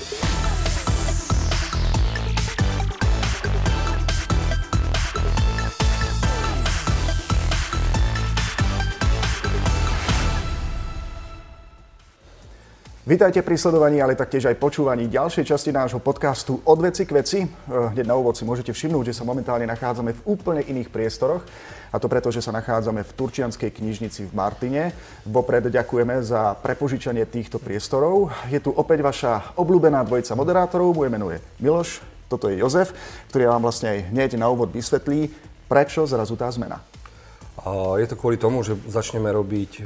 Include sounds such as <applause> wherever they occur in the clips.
Yeah. Vítajte pri sledovaní, ale taktiež aj počúvaní ďalšej časti nášho podcastu Od veci k veci. Eh, hneď na úvod si môžete všimnúť, že sa momentálne nachádzame v úplne iných priestoroch. A to preto, že sa nachádzame v Turčianskej knižnici v Martine. Vopred ďakujeme za prepožičanie týchto priestorov. Je tu opäť vaša obľúbená dvojica moderátorov. Moje meno je Miloš, toto je Jozef, ktorý vám vlastne aj hneď na úvod vysvetlí, prečo zrazu tá zmena. Je to kvôli tomu, že začneme robiť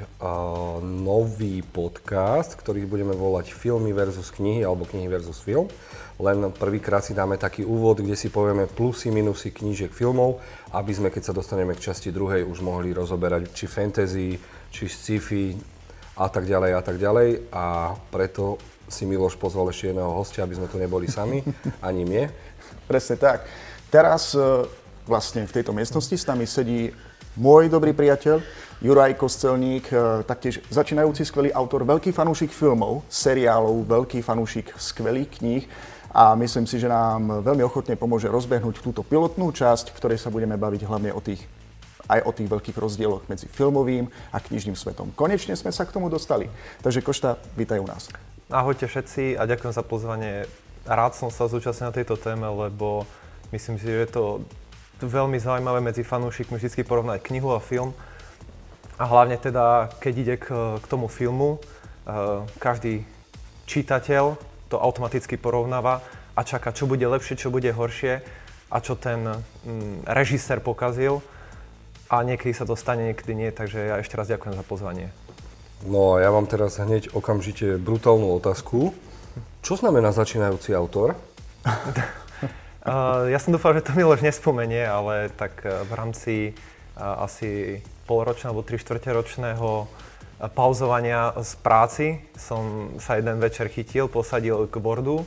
nový podcast, ktorý budeme volať Filmy versus knihy alebo knihy versus film. Len prvýkrát si dáme taký úvod, kde si povieme plusy, minusy knížiek, filmov, aby sme, keď sa dostaneme k časti druhej, už mohli rozoberať či fantasy, či sci-fi a tak ďalej a tak ďalej. A preto si Miloš pozval ešte jedného hostia, aby sme tu neboli sami, <laughs> ani mne. Presne tak. Teraz e, vlastne v tejto miestnosti s nami sedí môj dobrý priateľ Juraj Kostelník, eh, taktiež začínajúci skvelý autor, veľký fanúšik filmov, seriálov, veľký fanúšik skvelých kníh a myslím si, že nám veľmi ochotne pomôže rozbehnúť túto pilotnú časť, v ktorej sa budeme baviť hlavne o tých aj o tých veľkých rozdieloch medzi filmovým a knižným svetom. Konečne sme sa k tomu dostali. Takže Košta, vítaj u nás. Ahojte všetci a ďakujem za pozvanie. Rád som sa zúčastnil na tejto téme, lebo myslím si, že je to veľmi zaujímavé medzi fanúšikmi vždy porovnať knihu a film. A hlavne teda, keď ide k, k tomu filmu, uh, každý čitateľ to automaticky porovnáva a čaká, čo bude lepšie, čo bude horšie a čo ten um, režisér pokazil. A niekedy sa to stane, niekedy nie, takže ja ešte raz ďakujem za pozvanie. No a ja vám teraz hneď okamžite brutálnu otázku. Čo znamená začínajúci autor? <laughs> Ja som dúfal, že to Miloš nespomenie, ale tak uh, v rámci uh, asi polročného alebo tri ročného pauzovania z práci som sa jeden večer chytil, posadil k bordu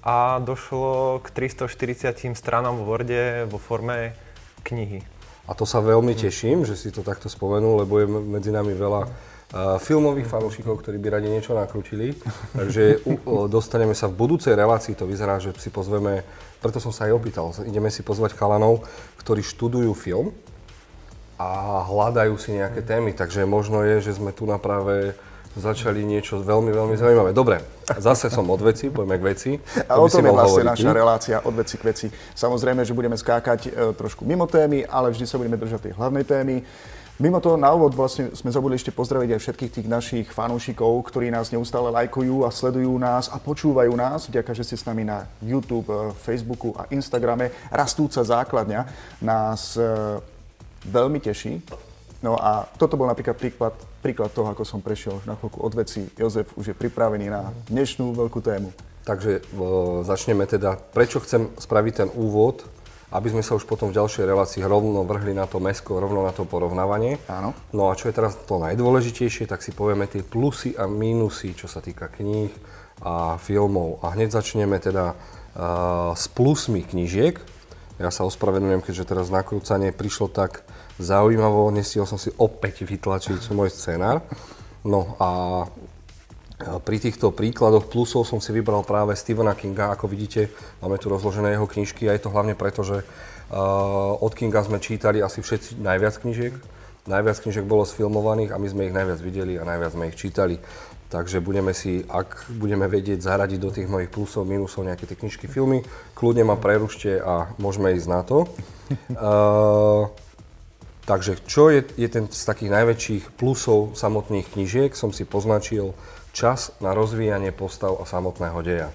a došlo k 340 stranám v Worde vo forme knihy. A to sa veľmi teším, že si to takto spomenul, lebo je medzi nami veľa filmových fanúšikov, ktorí by radi niečo nakrútili. Takže dostaneme sa v budúcej relácii, to vyzerá, že si pozveme, preto som sa aj opýtal, ideme si pozvať chalanov, ktorí študujú film a hľadajú si nejaké témy, takže možno je, že sme tu na práve začali niečo veľmi, veľmi zaujímavé. Dobre, zase som od veci, poďme k veci. A o tom je vlastne naša relácia od veci k veci. Samozrejme, že budeme skákať e, trošku mimo témy, ale vždy sa budeme držať tej hlavnej témy. Mimo toho na úvod vlastne sme zabudli ešte pozdraviť aj všetkých tých našich fanúšikov, ktorí nás neustále lajkujú a sledujú nás a počúvajú nás. Ďakujem, že ste s nami na YouTube, eh, Facebooku a Instagrame. Rastúca základňa nás e, veľmi teší. No a toto bol napríklad príklad, príklad toho, ako som prešiel na chvíľku od veci. Jozef už je pripravený na dnešnú veľkú tému. Takže e, začneme teda, prečo chcem spraviť ten úvod aby sme sa už potom v ďalšej relácii rovno vrhli na to mesko, rovno na to porovnávanie. Áno. No a čo je teraz to najdôležitejšie, tak si povieme tie plusy a mínusy, čo sa týka kníh a filmov. A hneď začneme teda uh, s plusmi knížiek. Ja sa ospravedlňujem, keďže teraz nakrúcanie prišlo tak zaujímavo, nestihol som si opäť vytlačiť môj scenár. No a pri týchto príkladoch plusov som si vybral práve Stephena Kinga. Ako vidíte, máme tu rozložené jeho knižky a je to hlavne preto, že uh, od Kinga sme čítali asi všetci najviac knižiek. Najviac knižiek bolo sfilmovaných a my sme ich najviac videli a najviac sme ich čítali. Takže budeme si, ak budeme vedieť zaradiť do tých mojich plusov, minusov nejaké tie knižky, filmy, kľudne ma prerušte a môžeme ísť na to. Uh, takže čo je, je ten z takých najväčších plusov samotných knižiek, som si poznačil čas na rozvíjanie postav a samotného deja.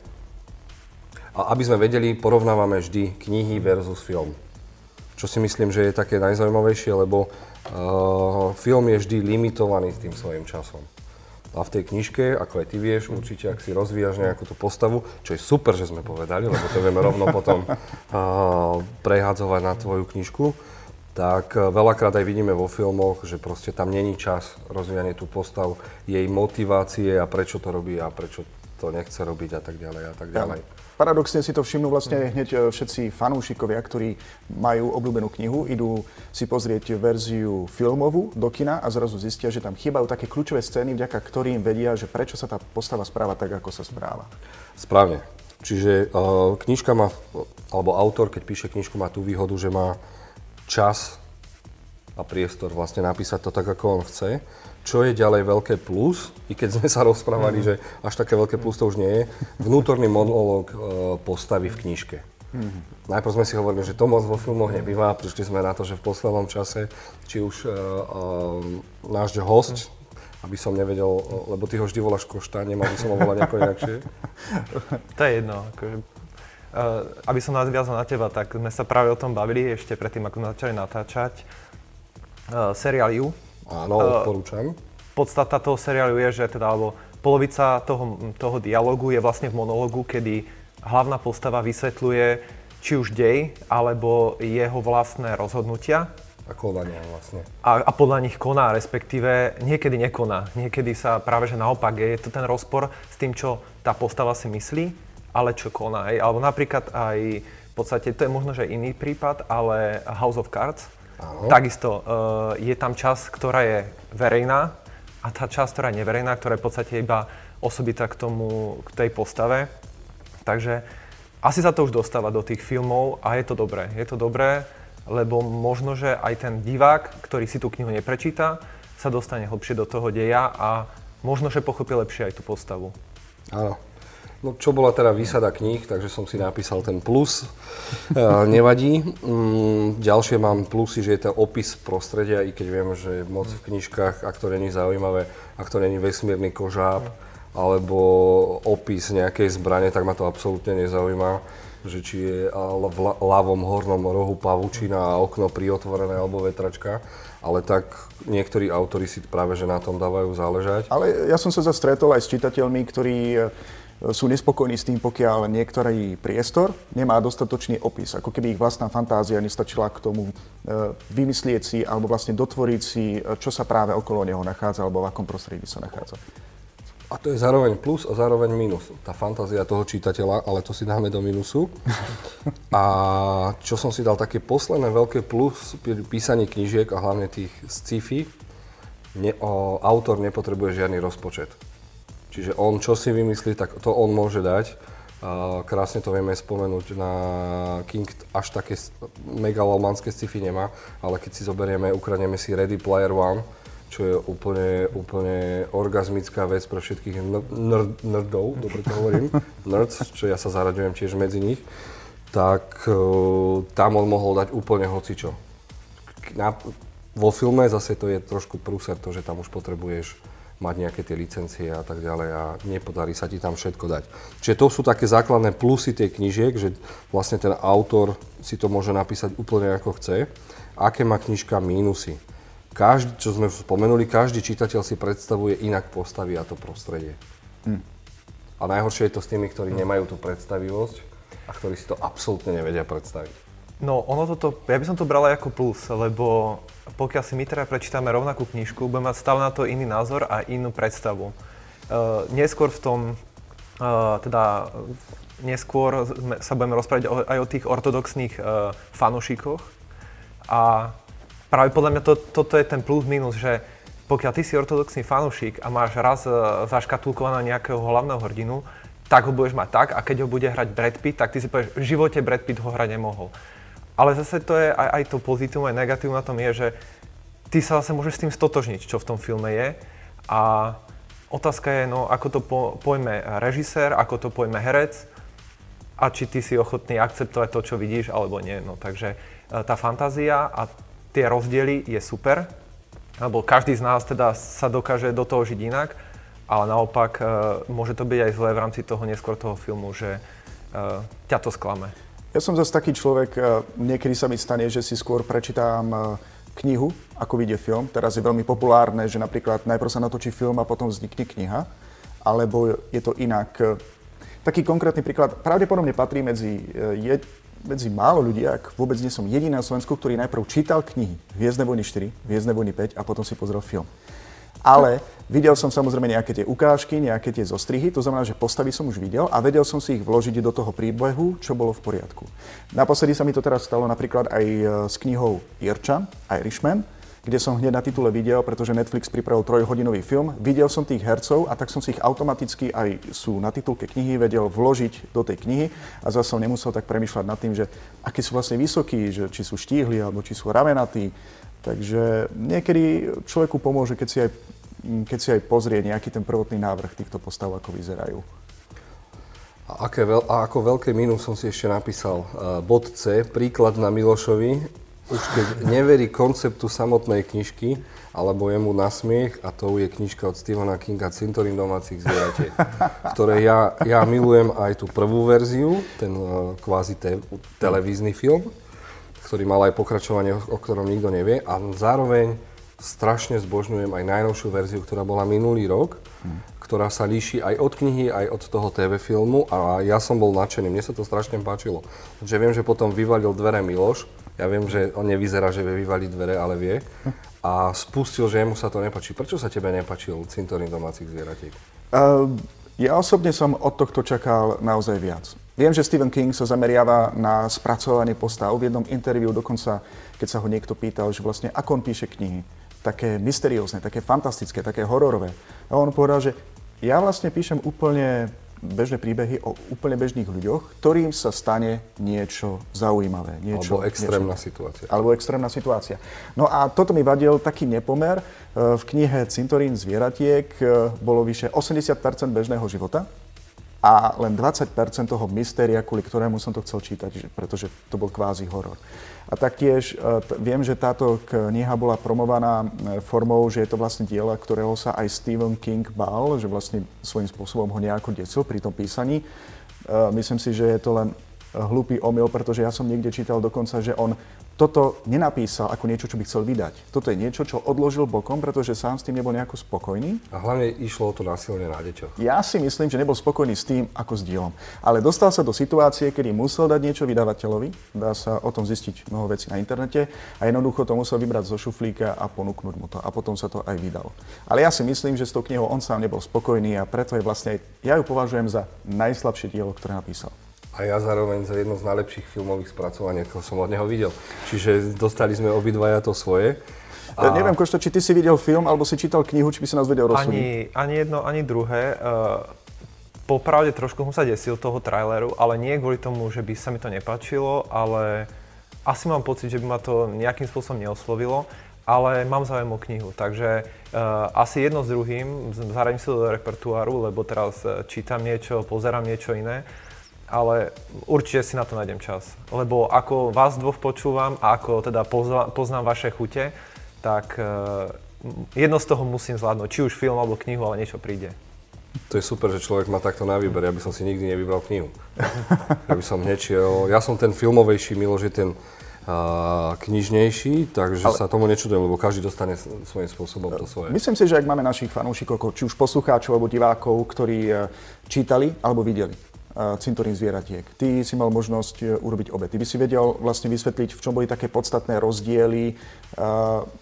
A aby sme vedeli, porovnávame vždy knihy versus film. Čo si myslím, že je také najzaujímavejšie, lebo uh, film je vždy limitovaný s tým svojim časom. A v tej knižke, ako aj ty vieš, určite, ak si rozvíjaš nejakú tú postavu, čo je super, že sme povedali, lebo to vieme rovno potom uh, <laughs> prehadzovať na tvoju knižku, tak eh, veľakrát aj vidíme vo filmoch, že proste tam není čas rozvíjanie tú postav, jej motivácie a prečo to robí a prečo to nechce robiť a tak ďalej a tak ďalej. Ja. Paradoxne si to všimnú vlastne hneď e, všetci fanúšikovia, ktorí majú obľúbenú knihu, idú si pozrieť verziu filmovú do kina a zrazu zistia, že tam chýbajú také kľúčové scény, vďaka ktorým vedia, že prečo sa tá postava správa tak, ako sa správa. Správne. Čiže uh, knižka má, alebo autor, keď píše knižku, má tú výhodu, že má čas a priestor vlastne napísať to tak, ako on chce. Čo je ďalej veľké plus, i keď sme sa rozprávali, mm. že až také veľké plus to už nie je, vnútorný monológ e, postavy v knižke. Mm. Najprv sme si hovorili, že to moc vo filmoch nebýva, prišli sme na to, že v poslednom čase, či už uh, uh, náš host, aby som nevedel, lebo ty ho vždy voláš Košta, nemal by som ho volať nejako inakšie. <laughs> To je jedno. Akože, aby som nadviazal na teba, tak sme sa práve o tom bavili ešte predtým, ako sme začali natáčať. Uh, seriál You, Áno, odporúčam. Podstata toho seriálu je, že teda, alebo polovica toho, toho dialogu je vlastne v monológu, kedy hlavná postava vysvetľuje či už dej, alebo jeho vlastné rozhodnutia. A konania vlastne. A, a podľa nich koná, respektíve niekedy nekoná. Niekedy sa práve že naopak je to ten rozpor s tým, čo tá postava si myslí, ale čo koná. Alebo napríklad aj v podstate, to je možno, že iný prípad, ale House of Cards, Áno. Takisto uh, je tam časť, ktorá je verejná a tá časť, ktorá je neverejná, ktorá je v podstate iba osobitá k tomu, k tej postave. Takže asi sa to už dostáva do tých filmov a je to dobré. Je to dobré, lebo možno, že aj ten divák, ktorý si tú knihu neprečíta, sa dostane hlbšie do toho deja a možno, že pochopí lepšie aj tú postavu. Áno. No čo bola teda výsada kníh, takže som si napísal ten plus. E, nevadí. Mm, ďalšie mám plusy, že je to opis prostredia, i keď viem, že moc v knižkách, ak to není zaujímavé, ak to není vesmírny kožáb, alebo opis nejakej zbrane, tak ma to absolútne nezaujíma že či je v ľavom hornom rohu pavučina a okno priotvorené alebo vetračka, ale tak niektorí autori si práve že na tom dávajú záležať. Ale ja som sa zastretol aj s čitateľmi, ktorí sú nespokojní s tým, pokiaľ niektorý priestor nemá dostatočný opis. Ako keby ich vlastná fantázia nestačila k tomu e, vymyslieť si alebo vlastne dotvoriť si, e, čo sa práve okolo neho nachádza alebo v akom prostredí sa nachádza. A to je zároveň plus a zároveň minus. Tá fantázia toho čitateľa, ale to si dáme do minusu. <laughs> A čo som si dal také posledné veľké plus pri písaní knížiek a hlavne tých sci-fi, ne, o, autor nepotrebuje žiadny rozpočet. Čiže on čo si vymyslí, tak to on môže dať. A krásne to vieme spomenúť na King, až také megalomanské sci-fi nemá, ale keď si zoberieme, ukradneme si Ready Player One, čo je úplne, úplne orgazmická vec pre všetkých nerd, nerdov, dobre to hovorím, <laughs> nerds, čo ja sa zaraďujem tiež medzi nich, tak uh, tam on mohol dať úplne hocičo. Na, vo filme zase to je trošku prúser, to, že tam už potrebuješ mať nejaké tie licencie a tak ďalej a nepodarí sa ti tam všetko dať. Čiže to sú také základné plusy tej knižiek, že vlastne ten autor si to môže napísať úplne ako chce. Aké má knižka mínusy? Každý, čo sme spomenuli, každý čitateľ si predstavuje inak postavy a to prostredie. Hm. A najhoršie je to s tými, ktorí nemajú tú predstavivosť a ktorí si to absolútne nevedia predstaviť. No, ono toto, ja by som to bral ako plus, lebo pokiaľ si my teda prečítame rovnakú knižku, budeme mať stále na to iný názor a inú predstavu. Uh, neskôr v tom, uh, teda neskôr sa budeme rozprávať aj o tých ortodoxných uh, fanušikoch a práve podľa mňa to, toto je ten plus minus, že pokiaľ ty si ortodoxný fanušik a máš raz uh, zaškatulkovaného nejakého hlavného hrdinu, tak ho budeš mať tak a keď ho bude hrať Brad Pitt, tak ty si povieš, v živote Brad Pitt ho hrať nemohol. Ale zase to je aj, aj to pozitívne, aj negatívne na tom je, že ty sa zase môžeš s tým stotožniť, čo v tom filme je. A otázka je, no, ako to po, pojme režisér, ako to pojme herec a či ty si ochotný akceptovať to, čo vidíš, alebo nie. No, takže e, tá fantázia a tie rozdiely je super, lebo každý z nás teda sa dokáže do toho žiť inak, ale naopak e, môže to byť aj zlé v rámci toho neskôr toho filmu, že e, ťa to sklame. Ja som zase taký človek, e, niekedy sa mi stane, že si skôr prečítam e, knihu, ako vidie film. Teraz je veľmi populárne, že napríklad najprv sa natočí film a potom vznikne kniha, alebo je to inak. E, taký konkrétny príklad pravdepodobne patrí medzi, je, medzi málo ľudí, ak vôbec nie som jediný na Slovensku, ktorý najprv čítal knihy Hviezdne vojny 4, Hviezdne vojny 5 a potom si pozrel film. Ale videl som samozrejme nejaké tie ukážky, nejaké tie zostrihy, to znamená, že postavy som už videl a vedel som si ich vložiť do toho príbehu, čo bolo v poriadku. Naposledy sa mi to teraz stalo napríklad aj e, s knihou Irčan, Irishman, kde som hneď na titule videl, pretože Netflix pripravil trojhodinový film. Videl som tých hercov a tak som si ich automaticky aj sú na titulke knihy vedel vložiť do tej knihy a zase som nemusel tak premyšľať nad tým, že akí sú vlastne vysokí, že či sú štíhli alebo či sú ramenatí. Takže niekedy človeku pomôže, keď si aj, keď si aj pozrie nejaký ten prvotný návrh týchto postav, ako vyzerajú. A, aké veľ, a ako veľké minus som si ešte napísal uh, bod C, príklad na Milošovi, už keď neverí konceptu samotnej knižky, alebo jemu na smiech, a to je knižka od Stephena Kinga Cintorín domácich zvieratiek, <laughs> ktoré ja, ja milujem aj tú prvú verziu, ten uh, kvázi te, televízny film, ktorý mal aj pokračovanie, o ktorom nikto nevie, a zároveň strašne zbožňujem aj najnovšiu verziu, ktorá bola minulý rok, hmm. ktorá sa líši aj od knihy, aj od toho TV filmu a ja som bol nadšený, mne sa to strašne páčilo. Takže viem, že potom vyvalil dvere Miloš, ja viem, že on nevyzerá, že vie vyvaliť dvere, ale vie. A spustil, že jemu sa to nepačí. Prečo sa tebe nepačil cintorín domácich zvieratiek? Uh, ja osobne som od tohto čakal naozaj viac. Viem, že Stephen King sa zameriava na spracovanie postav. V jednom interviu dokonca, keď sa ho niekto pýtal, že vlastne ako on píše knihy, také mysteriózne, také fantastické, také hororové. A on povedal, že ja vlastne píšem úplne bežné príbehy o úplne bežných ľuďoch, ktorým sa stane niečo zaujímavé. Niečo, alebo extrémna niečo, situácia. Alebo extrémna situácia. No a toto mi vadil taký nepomer. E, v knihe Cintorín zvieratiek e, bolo vyše 80% bežného života a len 20% toho mystéria, kvôli ktorému som to chcel čítať, pretože to bol kvázi horor. A taktiež e, viem, že táto kniha bola promovaná e, formou, že je to vlastne diela, ktorého sa aj Stephen King bál, že vlastne svojím spôsobom ho nejako desil pri tom písaní. E, myslím si, že je to len hlupý omyl, pretože ja som niekde čítal dokonca, že on toto nenapísal ako niečo, čo by chcel vydať. Toto je niečo, čo odložil bokom, pretože sám s tým nebol nejako spokojný. A hlavne išlo o to násilne na deťoch. Ja si myslím, že nebol spokojný s tým, ako s dielom. Ale dostal sa do situácie, kedy musel dať niečo vydavateľovi. Dá sa o tom zistiť mnoho vecí na internete. A jednoducho to musel vybrať zo šuflíka a ponúknuť mu to. A potom sa to aj vydal. Ale ja si myslím, že s tou knihou on sám nebol spokojný a preto je vlastne, ja ju považujem za najslabšie dielo, ktoré napísal a ja zároveň za jedno z najlepších filmových spracovaní, ako som od neho videl. Čiže dostali sme obidvaja to svoje. A... Ja neviem, Košto, či ty si videl film, alebo si čítal knihu, či by si nás vedel rozsúdiť. Ani, ani jedno, ani druhé. Uh, popravde trošku som sa desil toho traileru, ale nie kvôli tomu, že by sa mi to nepačilo, ale asi mám pocit, že by ma to nejakým spôsobom neoslovilo, ale mám záujem o knihu, takže uh, asi jedno s druhým zaradím si to do repertoáru, lebo teraz uh, čítam niečo, pozerám niečo iné ale určite si na to nájdem čas. Lebo ako vás dvoch počúvam a ako teda poznám vaše chute, tak uh, jedno z toho musím zvládnuť, či už film alebo knihu, ale niečo príde. To je super, že človek má takto na výber. Ja by som si nikdy nevybral knihu. <laughs> Ja by som nečiel. Ja som ten filmovejší, Milo, že ten uh, knižnejší, takže Ale... sa tomu nečudujem, lebo každý dostane svojím spôsobom to svoje. Myslím si, že ak máme našich fanúšikov, či už poslucháčov alebo divákov, ktorí e, čítali alebo videli cintorín zvieratiek. Ty si mal možnosť e, urobiť obe. Ty by si vedel vlastne vysvetliť, v čom boli také podstatné rozdiely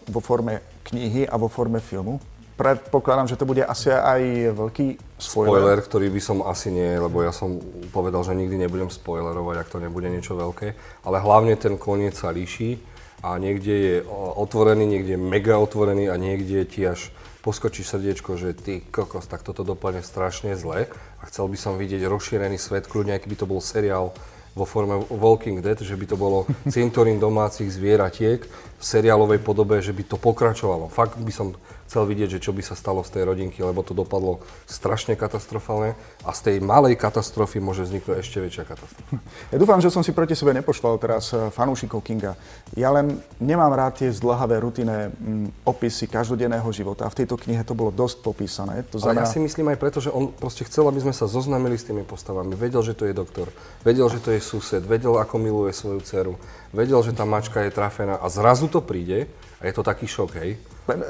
vo forme knihy a vo forme filmu? Predpokladám, že to bude asi aj veľký spoiler. Spoiler, ktorý by som asi nie, lebo ja som povedal, že nikdy nebudem spoilerovať, ak to nebude niečo veľké. Ale hlavne ten koniec sa líši a niekde je otvorený, niekde je mega otvorený a niekde ti až poskočí srdiečko, že ty kokos, tak toto dopadne strašne zle a chcel by som vidieť rozšírený svet, kľudne, aký by to bol seriál vo forme Walking Dead, že by to bolo cintorín domácich zvieratiek v seriálovej podobe, že by to pokračovalo. Fakt by som chcel vidieť, že čo by sa stalo z tej rodinky, lebo to dopadlo strašne katastrofálne a z tej malej katastrofy môže vzniknúť ešte väčšia katastrofa. Ja dúfam, že som si proti sebe nepošval teraz eh, fanúšikov Kinga. Ja len nemám rád tie zdlhavé rutinné mm, opisy každodenného života a v tejto knihe to bolo dosť popísané. To znamená... Ale ja si myslím aj preto, že on proste chcel, aby sme sa zoznámili s tými postavami. Vedel, že to je doktor, vedel, že to je sused, vedel, ako miluje svoju dceru, vedel, že tá mačka je trafená a zrazu to príde a je to taký šok, hej?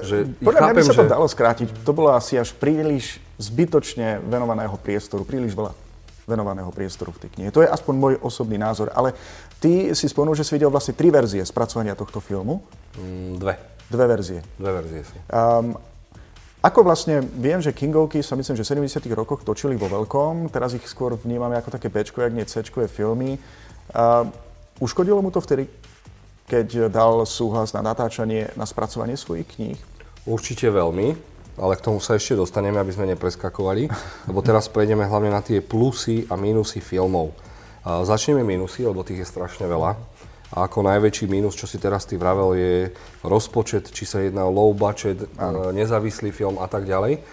Že Podľa chápem, mňa by sa to dalo skrátiť. To bolo asi až príliš zbytočne venovaného priestoru, príliš veľa venovaného priestoru v tej knihe. To je aspoň môj osobný názor. Ale ty si spomenul, že si videl vlastne tri verzie spracovania tohto filmu. Mm, dve. Dve verzie. Dve verzie si. Um, Ako vlastne, viem, že Kingovky sa myslím, že v 70 rokoch točili vo veľkom, teraz ich skôr vnímame ako také Bčko, ak nie c filmy. Uh, uškodilo mu to vtedy, keď dal súhlas na natáčanie, na spracovanie svojich kníh? Určite veľmi, ale k tomu sa ešte dostaneme, aby sme nepreskakovali, lebo teraz prejdeme hlavne na tie plusy a mínusy filmov. Začneme mínusy, lebo tých je strašne veľa. A ako najväčší mínus, čo si teraz ty vravel, je rozpočet, či sa jedná o low budget, ano. nezávislý film a tak ďalej.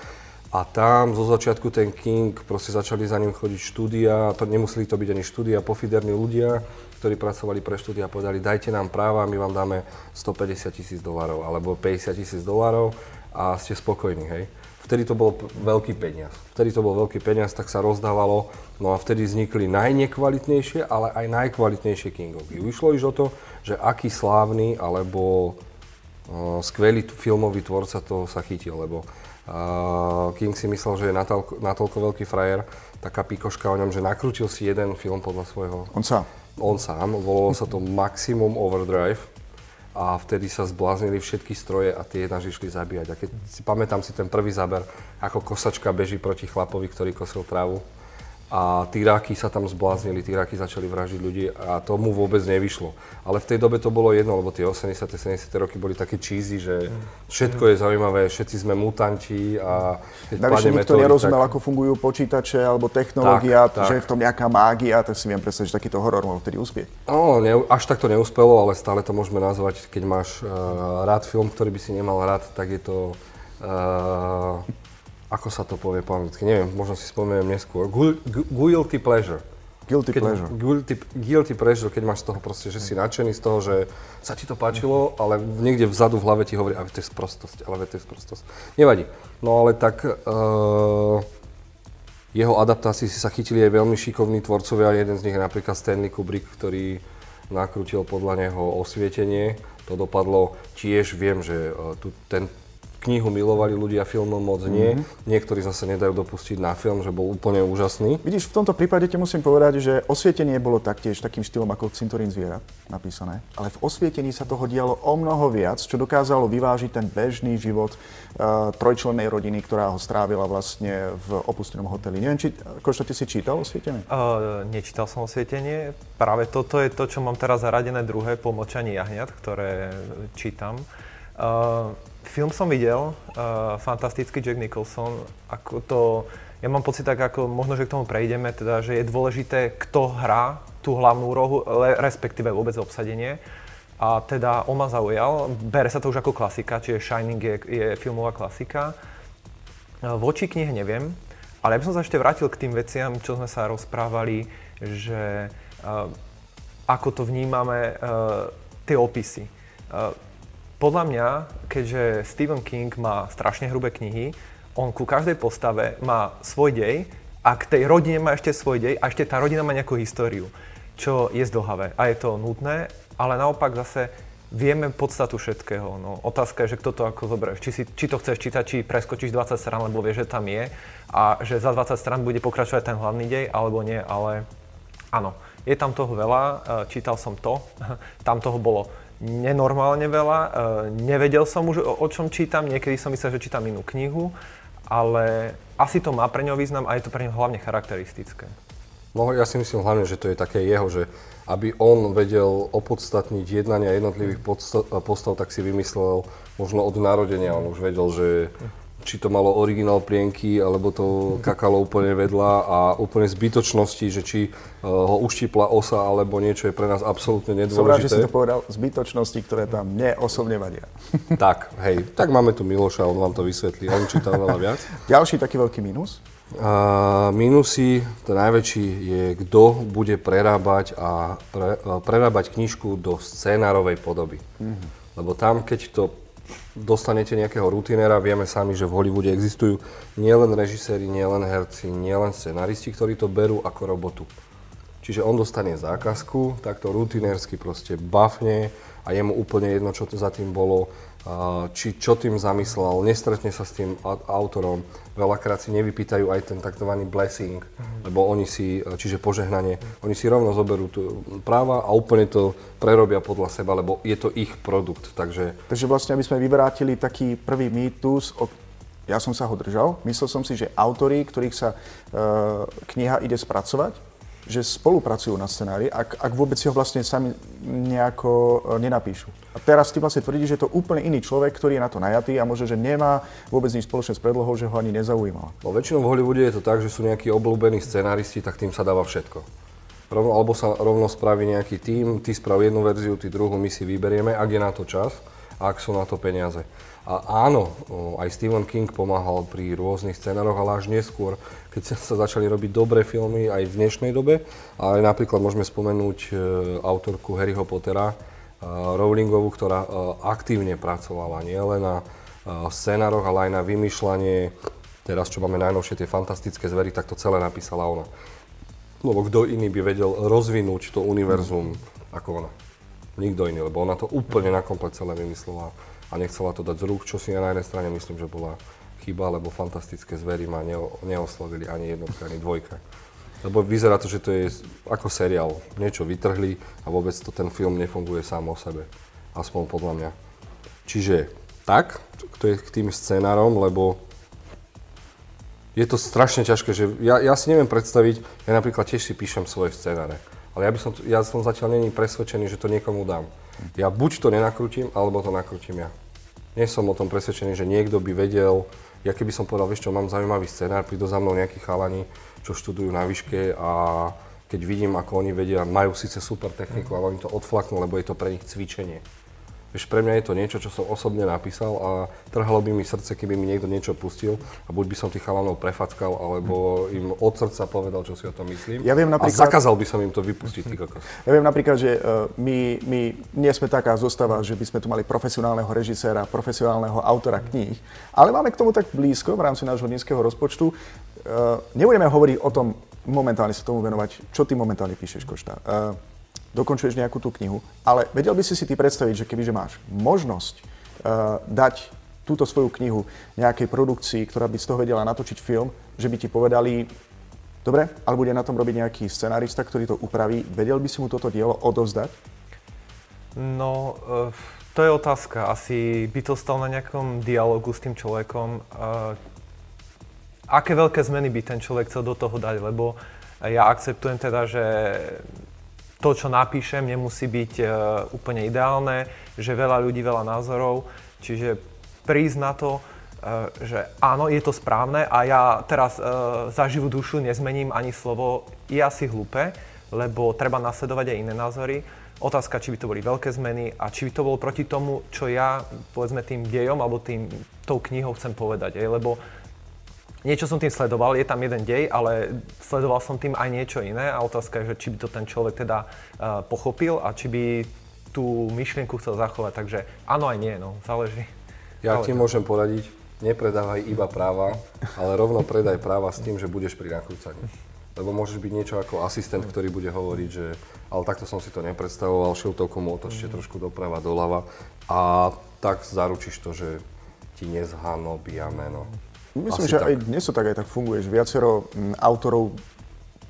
A tam zo začiatku ten King, proste začali za ním chodiť štúdia, to nemuseli to byť ani štúdia, pofiderní ľudia, ktorí pracovali pre štúdia a povedali, dajte nám práva, my vám dáme 150 tisíc dolárov alebo 50 tisíc dolárov a ste spokojní, hej vtedy to bol veľký peniaz. Vtedy to bol veľký peniaz, tak sa rozdávalo, no a vtedy vznikli najnekvalitnejšie, ale aj najkvalitnejšie Kingovky. Vyšlo iš o to, že aký slávny alebo uh, skvelý filmový tvorca to sa chytil, lebo uh, King si myslel, že je natoľko, natoľko veľký frajer, taká pikoška o ňom, že nakrútil si jeden film podľa svojho... On sám. On sám, volalo sa to Maximum Overdrive a vtedy sa zbláznili všetky stroje a tie nás išli zabíjať. A keď si pamätám si ten prvý záber, ako kosačka beží proti chlapovi, ktorý kosil trávu, a Tiráky sa tam zbláznili, Tiráky začali vražiť ľudí a tomu vôbec nevyšlo. Ale v tej dobe to bolo jedno, lebo tie 80. 70. roky boli také cheesy, že všetko je zaujímavé, všetci sme mutanti a keď Navyše nikto metódy, nerozumel, tak... ako fungujú počítače alebo technológia, tak, že tak. je v tom nejaká mágia, tak si viem predstaviť, že takýto horor mohol vtedy uspieť. No, ne, až tak to neúspelo, ale stále to môžeme nazvať, keď máš uh, rád film, ktorý by si nemal rád, tak je to uh, ako sa to povie po anglicky, neviem, možno si spomeniem neskôr. Guilty pleasure. Guilty keď, pleasure. Guilty, guilty pleasure, keď máš z toho proste, že si nadšený z toho, že sa ti to páčilo, ale niekde vzadu v hlave ti hovorí, ale to je sprostosť, ale to je sprostosť. Nevadí. No ale tak uh, jeho adaptácii si sa chytili aj veľmi šikovní tvorcovia, jeden z nich je napríklad Stanley Kubrick, ktorý nakrútil podľa neho osvietenie. To dopadlo tiež, viem, že uh, tu, ten, knihu milovali ľudia, filmom moc nie. Mm-hmm. Niektorí zase nedajú dopustiť na film, že bol úplne úžasný. Vidíš, v tomto prípade ti musím povedať, že osvietenie bolo taktiež takým štýlom ako Cintorín zvierat napísané, ale v osvietení sa toho dialo o mnoho viac, čo dokázalo vyvážiť ten bežný život uh, trojčlennej rodiny, ktorá ho strávila vlastne v opustenom hoteli. Neviem, či, Košta, ty si čítal osvietenie? Uh, nečítal som osvietenie. Práve toto je to, čo mám teraz zaradené druhé po močaní jahňat, ktoré čítam. Uh, Film som videl, uh, fantastický Jack Nicholson, ako to, ja mám pocit tak, ako možno, že k tomu prejdeme, teda, že je dôležité, kto hrá tú hlavnú úrohu, respektíve vôbec obsadenie. A teda on ma zaujal, bere sa to už ako klasika, čiže Shining je, je filmová klasika. Voči knihe neviem, ale ja by som sa ešte vrátil k tým veciam, čo sme sa rozprávali, že uh, ako to vnímame, uh, tie opisy. Uh, podľa mňa, keďže Stephen King má strašne hrubé knihy, on ku každej postave má svoj dej a k tej rodine má ešte svoj dej a ešte tá rodina má nejakú históriu, čo je zdlhavé a je to nutné, ale naopak zase vieme podstatu všetkého. No, otázka je, že kto to ako zoberieš. Či, si, či to chceš čítať, či preskočíš 20 strán, lebo vieš, že tam je a že za 20 strán bude pokračovať ten hlavný dej, alebo nie, ale áno, je tam toho veľa, e, čítal som to, <laughs> tam toho bolo nenormálne veľa. E, nevedel som už o, čom čítam, niekedy som myslel, že čítam inú knihu, ale asi to má pre ňo význam a je to pre ňo hlavne charakteristické. No ja si myslím hlavne, že to je také jeho, že aby on vedel opodstatniť jednania jednotlivých postav, tak si vymyslel možno od narodenia. On už vedel, že či to malo originál plienky, alebo to kakalo úplne vedľa a úplne zbytočnosti, že či uh, ho uštipla osa alebo niečo je pre nás absolútne nedôležité. Som rád, že si to povedal, zbytočnosti, ktoré tam mne osobne vadia. <laughs> tak, hej, tak máme tu Miloša, on vám to vysvetlí, on čítal veľa viac. <laughs> Ďalší taký veľký mínus? Uh, minusy, ten najväčší je, kto bude prerábať a pre, uh, prerábať knižku do scénárovej podoby. Mm-hmm. Lebo tam, keď to dostanete nejakého rutinéra, vieme sami, že v Hollywoode existujú nielen režiséri, nielen herci, nielen scenaristi, ktorí to berú ako robotu. Čiže on dostane zákazku, tak to rutinérsky proste bafne a je mu úplne jedno, čo to za tým bolo či čo tým zamyslel, nestretne sa s tým autorom. Veľakrát si nevypýtajú aj ten tzv. blessing, lebo oni si, čiže požehnanie, oni si rovno zoberú práva a úplne to prerobia podľa seba, lebo je to ich produkt. Takže, Takže vlastne, aby sme vyvrátili taký prvý mýtus o ja som sa ho držal. Myslel som si, že autory, ktorých sa uh, kniha ide spracovať, že spolupracujú na scenári, ak, ak vôbec si ho vlastne sami nejako uh, nenapíšu. A teraz ty vlastne tvrdíš, že je to úplne iný človek, ktorý je na to najatý a možno, že nemá vôbec nič spoločné s predlohou, že ho ani nezaujímalo. No väčšinou v Hollywoode je to tak, že sú nejakí obľúbení scenáristi, tak tým sa dáva všetko. Rovno, alebo sa rovno spraví nejaký tím, ty spraví jednu verziu, ty druhú, my si vyberieme, ak je na to čas a ak sú na to peniaze. A áno, aj Stephen King pomáhal pri rôznych scenároch, ale až neskôr, keď sa začali robiť dobré filmy aj v dnešnej dobe. Ale napríklad môžeme spomenúť e, autorku Harryho Pottera, e, Rowlingovú, ktorá e, aktívne pracovala nielen na scenároch, ale aj na vymýšľanie, teraz čo máme najnovšie tie fantastické zvery, tak to celé napísala ona. Lebo kto iný by vedel rozvinúť to univerzum ako ona. Nikto iný, lebo ona to úplne na komplet celé vymyslela a nechcela to dať z rúk, čo si na jednej strane myslím, že bola chyba, lebo fantastické zvery ma neoslovili ani jednotka, ani dvojka. Lebo vyzerá to, že to je ako seriál. Niečo vytrhli a vôbec to ten film nefunguje sám o sebe. Aspoň podľa mňa. Čiže tak, to je k tým scenárom, lebo je to strašne ťažké, že ja, ja si neviem predstaviť, ja napríklad tiež si píšem svoje scenáre, ale ja, by som, ja som zatiaľ není presvedčený, že to niekomu dám. Ja buď to nenakrútim, alebo to nakrútim ja. Nie som o tom presvedčený, že niekto by vedel, ja keby som povedal, vieš čo, mám zaujímavý scenár, prídu za mnou nejakí chalani, čo študujú na výške a keď vidím, ako oni vedia, majú síce super techniku, ale oni to odflaknú, lebo je to pre nich cvičenie. Vieš, pre mňa je to niečo, čo som osobne napísal a trhalo by mi srdce, keby mi niekto niečo pustil a buď by som tých chalanov prefackal, alebo im od srdca povedal, čo si o tom myslím. Ja viem napríklad, a zakázal by som im to vypustiť, ty kokos. Ja viem napríklad, že uh, my, my nie sme taká zostava, že by sme tu mali profesionálneho režiséra, profesionálneho autora kníh, ale máme k tomu tak blízko v rámci nášho nízkeho rozpočtu. Uh, nebudeme hovoriť o tom, momentálne sa tomu venovať, čo ty momentálne píšeš, Košta. Uh, dokončuješ nejakú tú knihu, ale vedel by si si ty predstaviť, že kebyže máš možnosť uh, dať túto svoju knihu nejakej produkcii, ktorá by z toho vedela natočiť film, že by ti povedali, dobre, ale bude na tom robiť nejaký scenárista, ktorý to upraví, vedel by si mu toto dielo odovzdať? No, uh, to je otázka. Asi by to stalo na nejakom dialogu s tým človekom. Uh, aké veľké zmeny by ten človek chcel do toho dať, lebo ja akceptujem teda, že to, čo napíšem, nemusí byť uh, úplne ideálne, že veľa ľudí, veľa názorov, čiže prísť na to, uh, že áno, je to správne a ja teraz uh, za živú dušu nezmením ani slovo, je asi hlúpe, lebo treba nasledovať aj iné názory. Otázka, či by to boli veľké zmeny a či by to bolo proti tomu, čo ja, povedzme, tým dejom alebo tým, tou knihou chcem povedať. Aj, lebo niečo som tým sledoval, je tam jeden dej, ale sledoval som tým aj niečo iné a otázka je, že či by to ten človek teda uh, pochopil a či by tú myšlienku chcel zachovať. Takže áno aj nie, no, záleží. Ja ti môžem poradiť, nepredávaj iba práva, ale rovno predaj práva s tým, že budeš pri nakrúcaní. Lebo môžeš byť niečo ako asistent, ktorý bude hovoriť, že ale takto som si to nepredstavoval, šiltovku mu otočte mm. trošku doprava, doľava a tak zaručíš to, že ti nezhanobia meno. Myslím, Asi že tak. aj dnes to tak aj tak funguje, že viacero m, autorov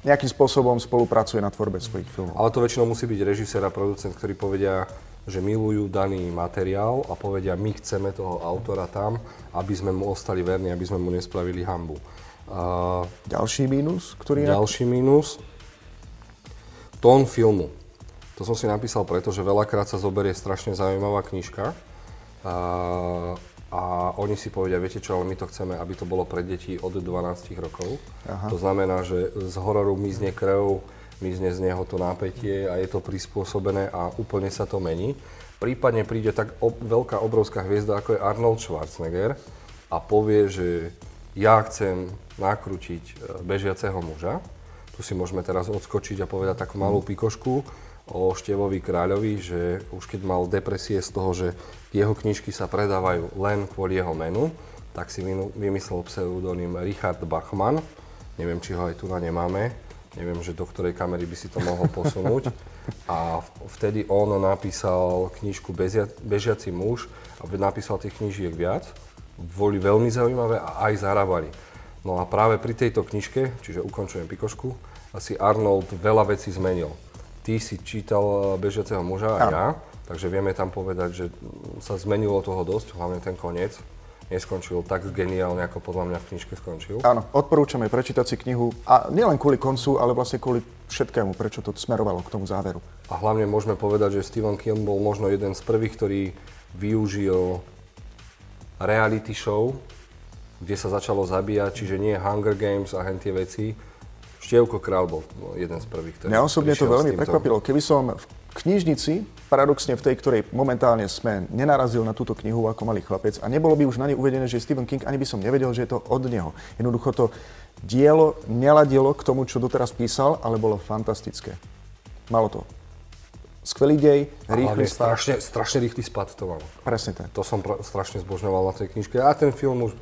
nejakým spôsobom spolupracuje na tvorbe svojich filmov. Ale to väčšinou musí byť režisér a producent, ktorí povedia, že milujú daný materiál a povedia, my chceme toho autora tam, aby sme mu ostali verní, aby sme mu nespravili hambu. Uh, ďalší mínus, ktorý je? Ďalší mínus. Tón filmu. To som si napísal preto, že veľakrát sa zoberie strašne zaujímavá knižka. Uh, a oni si povedia, viete čo, ale my to chceme, aby to bolo pre deti od 12 rokov. Aha. To znamená, že z hororu mizne krv, mizne z neho to napätie a je to prispôsobené a úplne sa to mení. Prípadne príde tak ob- veľká, obrovská hviezda, ako je Arnold Schwarzenegger a povie, že ja chcem nakrútiť e, bežiaceho muža. Tu si môžeme teraz odskočiť a povedať takú malú pikošku o Števovi kráľovi, že už keď mal depresie z toho, že jeho knižky sa predávajú len kvôli jeho menu, tak si vymyslel pseudonym Richard Bachmann. Neviem, či ho aj tu na nemáme. Neviem, že do ktorej kamery by si to mohol posunúť. A vtedy on napísal knižku Bežiaci muž a napísal tých knižiek viac. Boli veľmi zaujímavé a aj zarábali. No a práve pri tejto knižke, čiže ukončujem pikošku, asi Arnold veľa vecí zmenil ty si čítal eh, Bežiaceho muža a ja, takže vieme tam povedať, že sa zmenilo toho dosť, hlavne ten koniec. neskončil tak geniálne, ako podľa mňa v knižke skončil. Áno, odporúčame prečítať si knihu a nielen kvôli koncu, ale vlastne kvôli všetkému, prečo to smerovalo k tomu záveru. A hlavne môžeme povedať, že Stephen King bol možno jeden z prvých, ktorý využil reality show, kde sa začalo zabíjať, čiže nie Hunger Games a hen tie veci. Štievko Král bol jeden z prvých, ktorý Mňa osobne to veľmi prekvapilo. Keby som v knižnici, paradoxne v tej, ktorej momentálne sme, nenarazil na túto knihu ako malý chlapec a nebolo by už na nej uvedené, že je Stephen King, ani by som nevedel, že je to od neho. Jednoducho to dielo neladilo k tomu, čo doteraz písal, ale bolo fantastické. Malo to skvelý dej, rýchly spad. Strašne, strašne rýchly spad to malo. Presne tak. To som pr- strašne zbožňoval na tej knižke. A ten film už,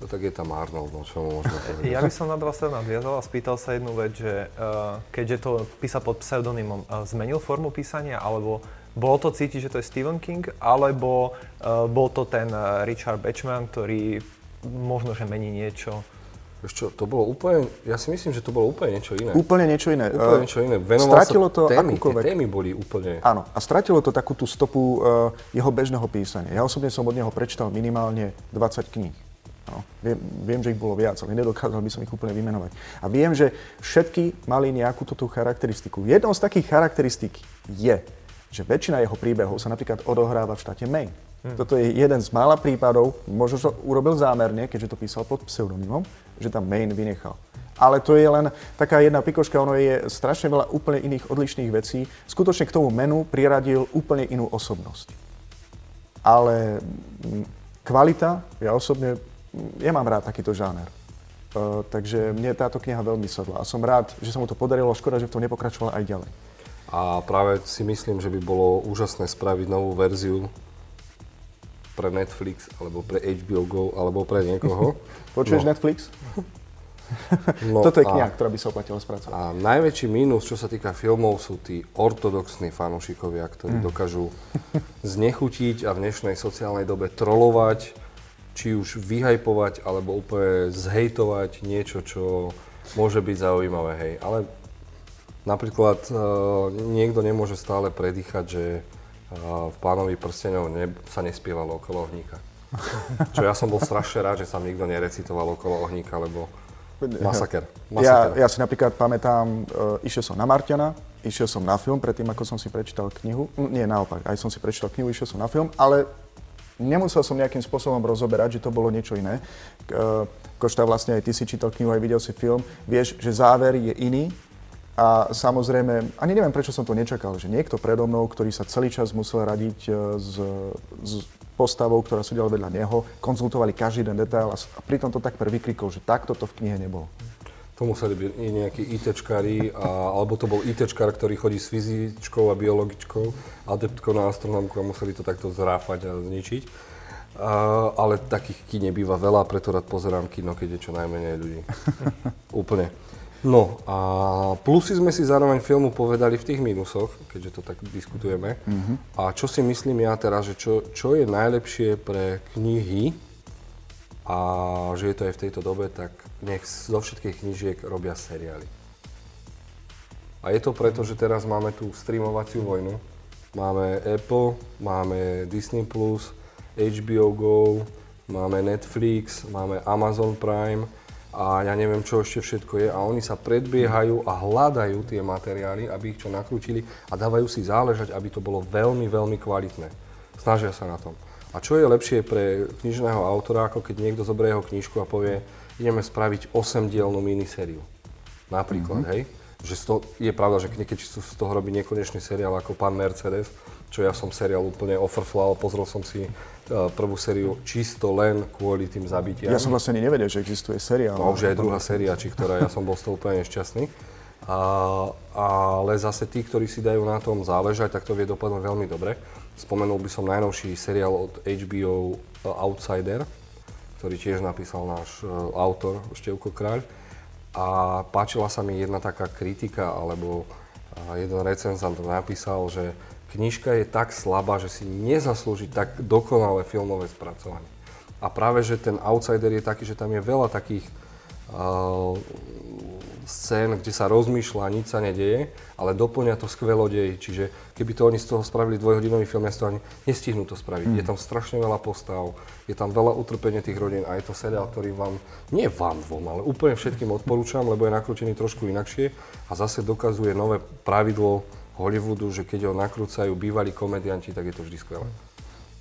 no tak je tam Arnold, no čo môžeme <laughs> povedať. Ja by som na vás teda nadviazal a spýtal sa jednu vec, že uh, keďže to písa pod pseudonymom, uh, zmenil formu písania, alebo bolo to cítiť, že to je Stephen King, alebo uh, bol to ten uh, Richard Bachman, ktorý možno, že mení niečo čo, to bolo úplne, ja si myslím, že to bolo úplne niečo iné. Úplne niečo iné. Úplne niečo iné. Venoval stratilo to témy, akúkoľvek... tie témy boli úplne... Áno, a stratilo to takú tú stopu uh, jeho bežného písania. Ja osobne som od neho prečítal minimálne 20 kníh. No, viem, viem, že ich bolo viac, ale nedokázal by som ich úplne vymenovať. A viem, že všetky mali nejakú tú charakteristiku. Jednou z takých charakteristík je, že väčšina jeho príbehov sa napríklad odohráva v štáte Maine. Hmm. Toto je jeden z mála prípadov, možno to urobil zámerne, keďže to písal pod pseudonymom, že tam Maine vynechal. Ale to je len taká jedna pikoška, ono je strašne veľa úplne iných odlišných vecí. Skutočne k tomu menu priradil úplne inú osobnosť. Ale mm, kvalita, ja osobne, ja mám rád takýto žáner. Uh, takže mne táto kniha veľmi sadla a som rád, že sa mu to podarilo, škoda, že v tom nepokračoval aj ďalej. A práve si myslím, že by bolo úžasné spraviť novú verziu pre Netflix, alebo pre HBO Go, alebo pre niekoho. <laughs> Počuješ no. Netflix? <laughs> No Toto je kniha, ktorá by sa oplatila spracovať. A najväčší mínus, čo sa týka filmov, sú tí ortodoxní fanúšikovia, ktorí mm. dokážu znechutiť a v dnešnej sociálnej dobe trolovať, či už vyhajpovať, alebo úplne zhejtovať niečo, čo môže byť zaujímavé, hej. Ale napríklad uh, niekto nemôže stále predýchať, že v Pánovi prstenov ne, sa nespievalo okolo ohníka. Čo ja som bol strašne rád, že sa nikto nerecitoval okolo ohníka, lebo masaker. masaker. Ja, ja si napríklad pamätám, uh, išiel som na Martiana, išiel som na film, predtým ako som si prečítal knihu. Nie, naopak, aj som si prečítal knihu, išiel som na film, ale nemusel som nejakým spôsobom rozoberať, že to bolo niečo iné. Uh, Košta, vlastne aj ty si čítal knihu, aj videl si film. Vieš, že záver je iný, a samozrejme, ani neviem, prečo som to nečakal, že niekto predo mnou, ktorý sa celý čas musel radiť e, s, s postavou, ktorá sedela vedľa neho, konzultovali každý jeden detail a, pritom to tak vykrikol, že takto to v knihe nebolo. To museli byť nejakí ITčkári, a, alebo to bol ITčkár, ktorý chodí s fyzičkou a biologičkou, adeptkou na astronomku a museli to takto zráfať a zničiť. A, ale takých kín nebýva veľa, preto rád pozerám kino, keď je čo najmenej ľudí. <laughs> Úplne. No a plusy sme si zároveň filmu povedali v tých mínusoch, keďže to tak diskutujeme. Mm-hmm. A čo si myslím ja teraz, že čo, čo je najlepšie pre knihy a že je to aj v tejto dobe, tak nech zo všetkých knižiek robia seriály. A je to preto, že teraz máme tú streamovaciu vojnu. Máme Apple, máme Disney+, HBO Go, máme Netflix, máme Amazon Prime, a ja neviem, čo ešte všetko je. A oni sa predbiehajú a hľadajú tie materiály, aby ich čo nakrútili a dávajú si záležať, aby to bolo veľmi, veľmi kvalitné. Snažia sa na tom. A čo je lepšie pre knižného autora, ako keď niekto zoberie jeho knižku a povie, ideme spraviť 8-dielnú minisériu. Napríklad, mm-hmm. hej? Že to, je pravda, že keď z toho robí nekonečný seriál ako Pán Mercedes, čo ja som seriál úplne ofrflal, pozrel som si prvú sériu čisto len kvôli tým zabitiam. Ja som vlastne ani nevedel, že existuje seriál. No, už aj druhá séria, či ktorá, ja som bol z toho úplne nešťastný. A, ale zase tí, ktorí si dajú na tom záležať, tak to vie dopadnúť veľmi dobre. Spomenul by som najnovší seriál od HBO Outsider, ktorý tiež napísal náš uh, autor Števko Kráľ. A páčila sa mi jedna taká kritika, alebo uh, jeden recenzant napísal, že knižka je tak slabá, že si nezaslúži tak dokonalé filmové spracovanie. A práve, že ten outsider je taký, že tam je veľa takých uh, scén, kde sa rozmýšľa, nič sa nedeje, ale doplňa to skvelo dej. Čiže keby to oni z toho spravili dvojhodinový film, ja to ani nestihnú to spraviť. Mm. Je tam strašne veľa postav, je tam veľa utrpenia tých rodín a je to seriál, ktorý vám, nie vám dvom, ale úplne všetkým odporúčam, lebo je nakrútený trošku inakšie a zase dokazuje nové pravidlo Hollywoodu, že keď ho nakrúcajú bývalí komedianti, tak je to vždy skvelé.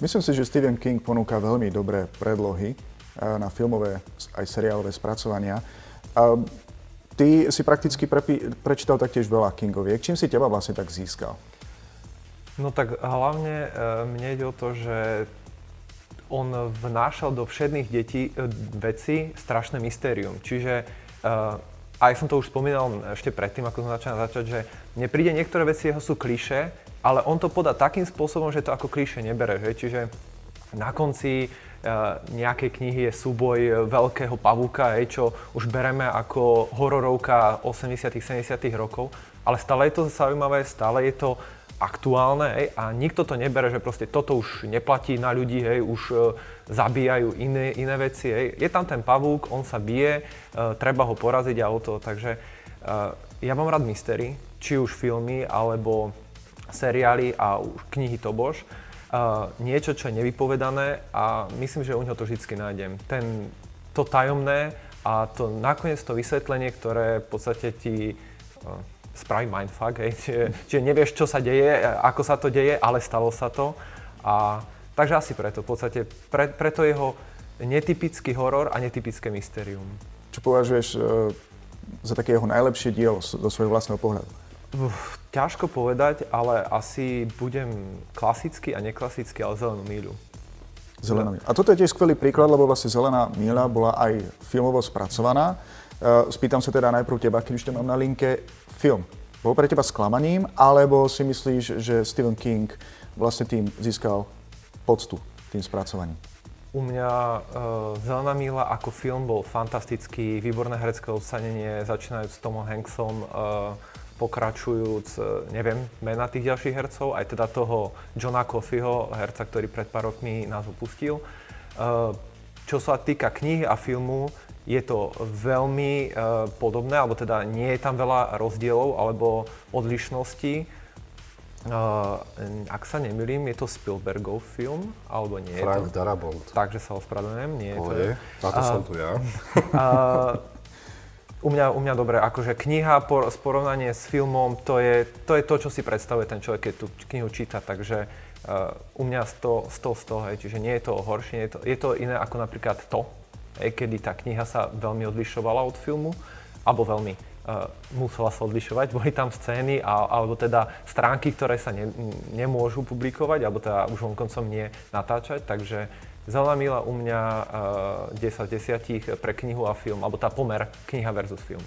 Myslím si, že Stephen King ponúka veľmi dobré predlohy eh, na filmové aj seriálové spracovania. Ty si prakticky prepi- prečítal taktiež veľa Kingoviek. Čím si teba vlastne tak získal? No tak hlavne e, mne ide o to, že on vnášal do všetných detí e, veci strašné mystérium. Čiže e, aj som to už spomínal ešte predtým, ako som začal začať, že mne príde niektoré veci jeho sú kliše, ale on to podá takým spôsobom, že to ako kliše nebere. Že? Čiže na konci nejakej knihy je súboj eh, veľkého pavúka, hej, čo už bereme ako hororovka 80 70 rokov, ale stále je to zaujímavé, stále je to aktuálne hej, a nikto to nebere, že proste toto už neplatí na ľudí, hej, už e, zabíjajú iné, iné veci. Hej. Je tam ten pavúk, on sa bije, e, treba ho poraziť a o to, takže e, ja mám rád mystery, či už filmy alebo seriály a už knihy Tobož niečo, čo je nevypovedané a myslím, že u neho to vždy nájdem. Ten, to tajomné a to nakoniec to vysvetlenie, ktoré v podstate ti uh, spraví mindfuck, hej, čiže, čiže nevieš, čo sa deje, ako sa to deje, ale stalo sa to. A, takže asi preto, v podstate, pre, preto jeho netypický horor a netypické mysterium. Čo považuješ uh, za také jeho najlepšie dielo zo svojho vlastného pohľadu? Uf, ťažko povedať, ale asi budem klasický a neklasický, ale zelenú míľu. Zelená míľa. A toto je tiež skvelý príklad, lebo vlastne Zelená míľa bola aj filmovo spracovaná. E, spýtam sa teda najprv teba, keď už to mám na linke, film. Bol pre teba sklamaním, alebo si myslíš, že Stephen King vlastne tým získal poctu, tým spracovaním? U mňa uh, Zelená míla ako film bol fantastický, výborné herecké ocenenie, začínajúc s Tomom Hanksom, uh, pokračujúc, e, neviem, mena tých ďalších hercov, aj teda toho Johna Coffeyho, herca, ktorý pred pár rokmi nás opustil. E, čo sa týka knihy a filmu, je to veľmi e, podobné, alebo teda nie je tam veľa rozdielov alebo odlišností. ak sa nemýlim, je to Spielbergov film, alebo nie Frank je to... Darabont. Takže sa ospravedlňujem, nie je to... Na to som tu ja. <laughs> U mňa, u mňa dobre, akože kniha, por, porovnanie s filmom, to je, to je to, čo si predstavuje ten človek, keď tú knihu číta, takže uh, u mňa 100, 100 100, hej, čiže nie je to horšie, je to, je to iné ako napríklad to, hej, kedy tá kniha sa veľmi odlišovala od filmu, alebo veľmi uh, musela sa odlišovať, boli tam scény, a, alebo teda stránky, ktoré sa ne, nemôžu publikovať, alebo teda už koncom nie natáčať, takže Zelená u mňa uh, 10 10 pre knihu a film, alebo tá pomer kniha versus film.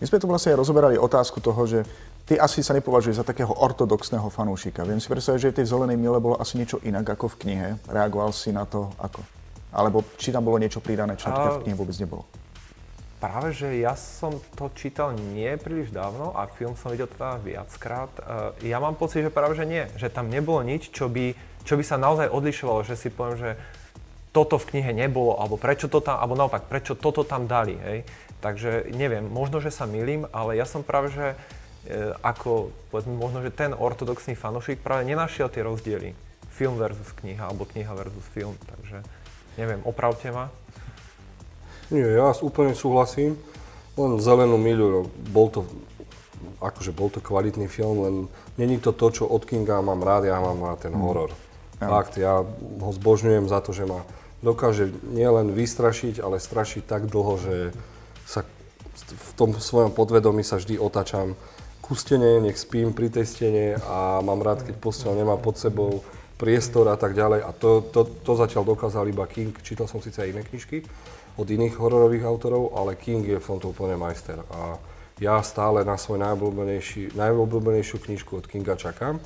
My sme tu vlastne rozoberali otázku toho, že ty asi sa nepovažuješ za takého ortodoxného fanúšika. Viem si predstaviť, že v tej zelenej mile bolo asi niečo inak ako v knihe. Reagoval si na to ako? Alebo či tam bolo niečo pridané, čo a... v knihe vôbec nebolo? Práve, že ja som to čítal nie príliš dávno a film som videl teda viackrát. E, ja mám pocit, že práve, že nie. Že tam nebolo nič, čo by čo by sa naozaj odlišovalo, že si poviem, že toto v knihe nebolo, alebo prečo to tam, alebo naopak, prečo toto tam dali, hej. Takže neviem, možno, že sa milím, ale ja som práve, že e, ako, povedzme, možno, že ten ortodoxný fanošik práve nenašiel tie rozdiely. Film versus kniha, alebo kniha versus film, takže neviem, opravte ma. Nie, ja úplne súhlasím. Len zelenú miľu, no, bol to, akože bol to kvalitný film, len není to to, čo od Kinga mám rád, ja mám rád ten mm. horor. Fakt, ja ho zbožňujem za to, že ma dokáže nielen vystrašiť, ale strašiť tak dlho, že sa v tom svojom podvedomí sa vždy otačam ku stene, nech spím pri tej stene a mám rád, keď posteľ nemá pod sebou priestor a tak ďalej. A to, to, to zatiaľ dokázal iba King. Čítal som síce aj iné knižky od iných hororových autorov, ale King je v tomto úplne majster. A ja stále na svoj najobľúbenejšiu knižku od Kinga čakám.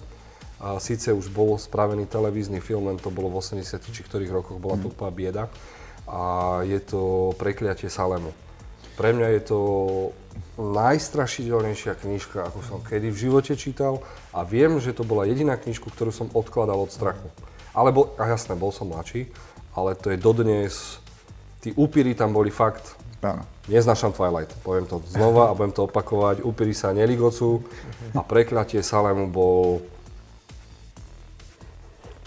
A síce už bol spravený televízny film, len to bolo v 80 či ktorých rokoch, bola to mhm. úplná bieda. A je to Prekliatie Salemu. Pre mňa je to najstrašidelnejšia knižka, ako som kedy v živote čítal a viem, že to bola jediná knižku, ktorú som odkladal od strachu. Alebo, a jasné, bol som mladší, ale to je dodnes, tí upíry tam boli fakt Áno. Neznášam Twilight, poviem to znova a budem to opakovať. Upíry sa neligocú a prekľatie Salemu bol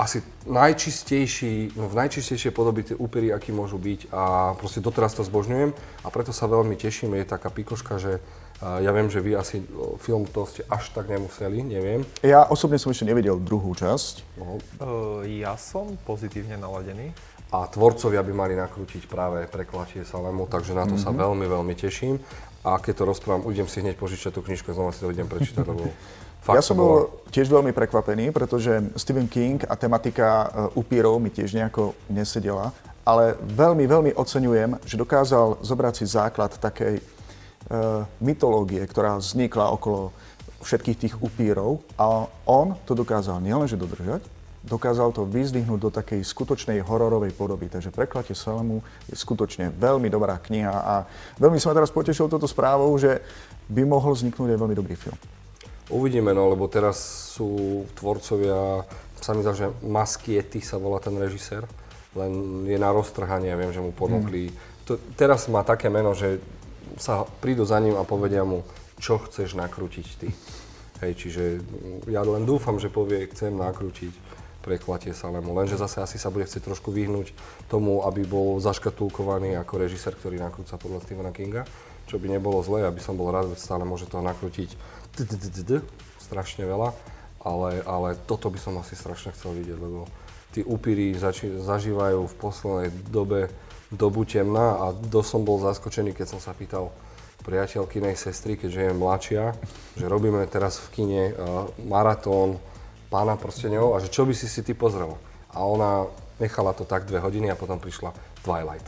asi najčistejší, no v najčistejšej podobe tie úpery, aký môžu byť a proste doteraz to zbožňujem a preto sa veľmi teším, je taká pikoška, že ja viem, že vy asi film to ste až tak nemuseli, neviem. Ja osobne som ešte nevidel druhú časť. No. Uh, ja som pozitívne naladený. A tvorcovia by mali nakrútiť práve preklatie Salemu, takže na to mm-hmm. sa mhm. veľmi, veľmi teším. A keď to rozprávam, idem si hneď požičať tú knižku, znova si to idem prečítať, lebo Fakt ja som bol tiež veľmi prekvapený, pretože Stephen King a tematika e, upírov mi tiež nejako nesedela, ale veľmi, veľmi oceňujem, že dokázal zobrať si základ takej uh, mytológie, ktorá vznikla okolo všetkých tých upírov a on to dokázal nielenže dodržať, dokázal to vyzdvihnúť do takej skutočnej hororovej podoby. Takže Preklatie Salemu je skutočne veľmi dobrá kniha a veľmi sa ma teraz potešil toto správou, že by mohol vzniknúť aj veľmi dobrý film. Uvidíme, no, lebo teraz sú tvorcovia, sa mi zdá, že Maskiety sa volá ten režisér, len je na roztrhanie, viem, že mu ponúkli. Mm. To, teraz má také meno, že sa prídu za ním a povedia mu, čo chceš nakrútiť ty. Hej, čiže ja len dúfam, že povie, chcem nakrútiť preklatie Salemu. Lenže zase asi sa bude chcieť trošku vyhnúť tomu, aby bol zaškatulkovaný ako režisér, ktorý nakrúca podľa Stephena Kinga, čo by nebolo zlé, aby som bol rád, že stále môže toho nakrútiť strašne veľa, ale, ale toto by som asi strašne chcel vidieť, lebo tí upíry zači- zažívajú v poslednej dobe dobu temná a dosť som bol zaskočený, keď som sa pýtal priateľkynej sestry, keďže je mladšia, že robíme teraz v kine uh, maratón pána prstenov a že čo by si si ty pozrela. A ona nechala to tak dve hodiny a potom prišla Twilight.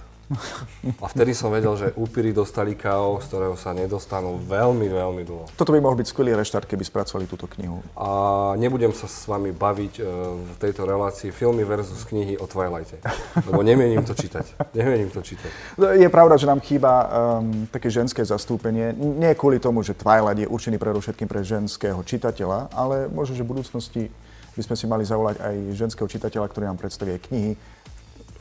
A vtedy som vedel, že úpiry dostali KO, z ktorého sa nedostanú veľmi, veľmi dlho. Toto by mohol byť skvelý reštart, keby spracovali túto knihu. A nebudem sa s vami baviť uh, v tejto relácii filmy versus knihy o Twilighte. Lebo nemienim to čítať. Nemienim to čítať. Je pravda, že nám chýba um, také ženské zastúpenie. Nie kvôli tomu, že Twilight je určený predovšetkým pre ženského čitateľa, ale možno, že v budúcnosti by sme si mali zavolať aj ženského čitateľa, ktorý nám predstaví knihy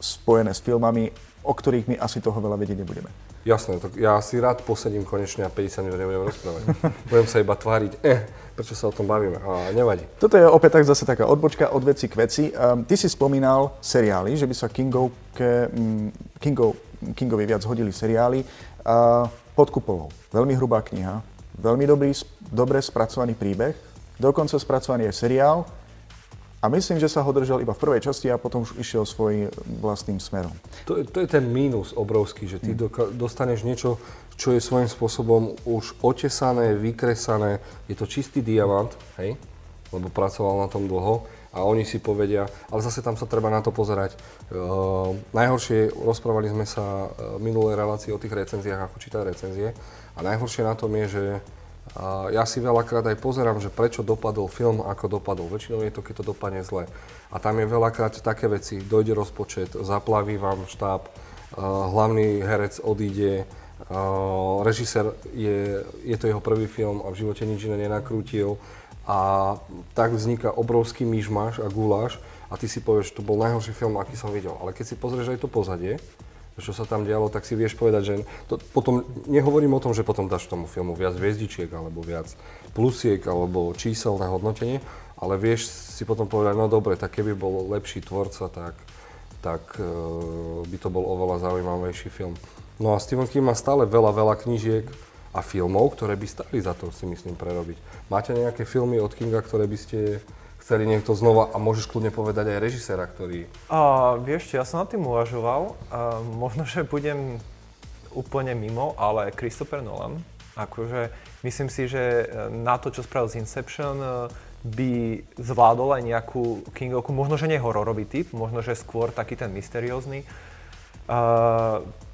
spojené s filmami o ktorých my asi toho veľa vedieť nebudeme. Jasné, tak ja si rád posedím konečne a 50 minút nebudem rozprávať. <laughs> Budem sa iba tváriť, eh, prečo sa o tom bavíme, a nevadí. Toto je opäť tak zase taká odbočka od veci k veci. Um, ty si spomínal seriály, že by sa Kingovke, um, Kingov, Kingovi viac hodili seriály. Uh, pod kupolou. Veľmi hrubá kniha, veľmi dobrý, dobre spracovaný príbeh, dokonca spracovaný aj seriál a myslím, že sa ho držal iba v prvej časti a potom už išiel svojim vlastným smerom. To, to je ten mínus obrovský, že ty mm. doka- dostaneš niečo, čo je svojím spôsobom už otesané, vykresané. Je to čistý diamant, hej? Lebo pracoval na tom dlho a oni si povedia, ale zase tam sa treba na to pozerať. Uh, najhoršie, rozprávali sme sa uh, minulé relácie o tých recenziách, ako čítať recenzie. A najhoršie na tom je, že a ja si veľakrát aj pozerám, že prečo dopadol film, ako dopadol. Väčšinou je to, keď to dopadne zle. A tam je veľakrát také veci, dojde rozpočet, zaplaví vám štáb, hlavný herec odíde, režisér je, je to jeho prvý film a v živote nič iné nenakrútil. A tak vzniká obrovský myšmaš a guláš a ty si povieš, že to bol najhorší film, aký som videl. Ale keď si pozrieš aj to pozadie, čo sa tam dialo, tak si vieš povedať, že to, potom, nehovorím o tom, že potom dáš tomu filmu viac hviezdičiek, alebo viac plusiek, alebo číselné hodnotenie, ale vieš si potom povedať, no dobre, tak keby bol lepší tvorca, tak, tak uh, by to bol oveľa zaujímavejší film. No a Stephen King má stále veľa, veľa knížiek a filmov, ktoré by stali za to, si myslím, prerobiť. Máte nejaké filmy od Kinga, ktoré by ste chceli niekto znova a môžeš kľudne povedať aj režiséra, ktorý... A, vieš, ja som nad tým uvažoval. A, možno, že budem úplne mimo, ale Christopher Nolan, akože myslím si, že na to, čo spravil z Inception, by zvládol aj nejakú Kingovku, možno, že nie hororový typ, možno, že skôr taký ten mysteriózny.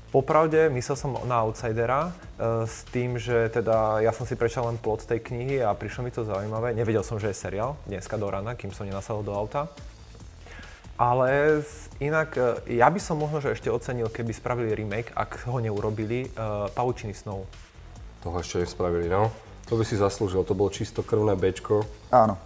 Popravde, myslel som na Outsidera uh, s tým, že teda ja som si prečal len plot tej knihy a prišlo mi to zaujímavé. Nevedel som, že je seriál dneska do rana, kým som nenasadol do auta. Ale inak, uh, ja by som možno že ešte ocenil, keby spravili remake, ak ho neurobili, uh, Paučiny snov. Toho ešte nespravili, no. To by si zaslúžil, to bolo čisto krvné bečko. Áno,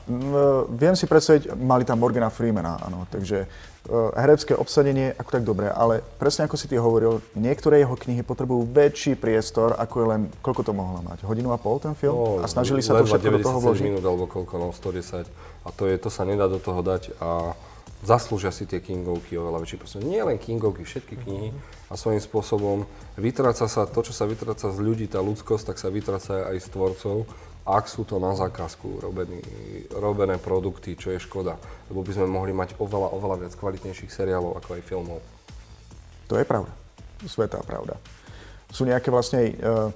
viem si predstaviť, mali tam Morgana Freemana, áno, takže uh, herecké obsadenie, ako tak dobré, ale presne ako si ty hovoril, niektoré jeho knihy potrebujú väčší priestor, ako je len, koľko to mohla mať, hodinu a pol ten film? No, a snažili sa to všetko do toho vložiť? minút alebo koľko, no 110. A to, je, to sa nedá do toho dať a zaslúžia si tie Kingovky oveľa väčší prostor. Nie len Kingovky, všetky knihy a svojím spôsobom vytráca sa to, čo sa vytráca z ľudí, tá ľudskosť, tak sa vytráca aj z tvorcov, ak sú to na zákazku robený, robené produkty, čo je škoda. Lebo by sme mohli mať oveľa, oveľa viac kvalitnejších seriálov ako aj filmov. To je pravda. Svetá pravda. Sú nejaké vlastne uh,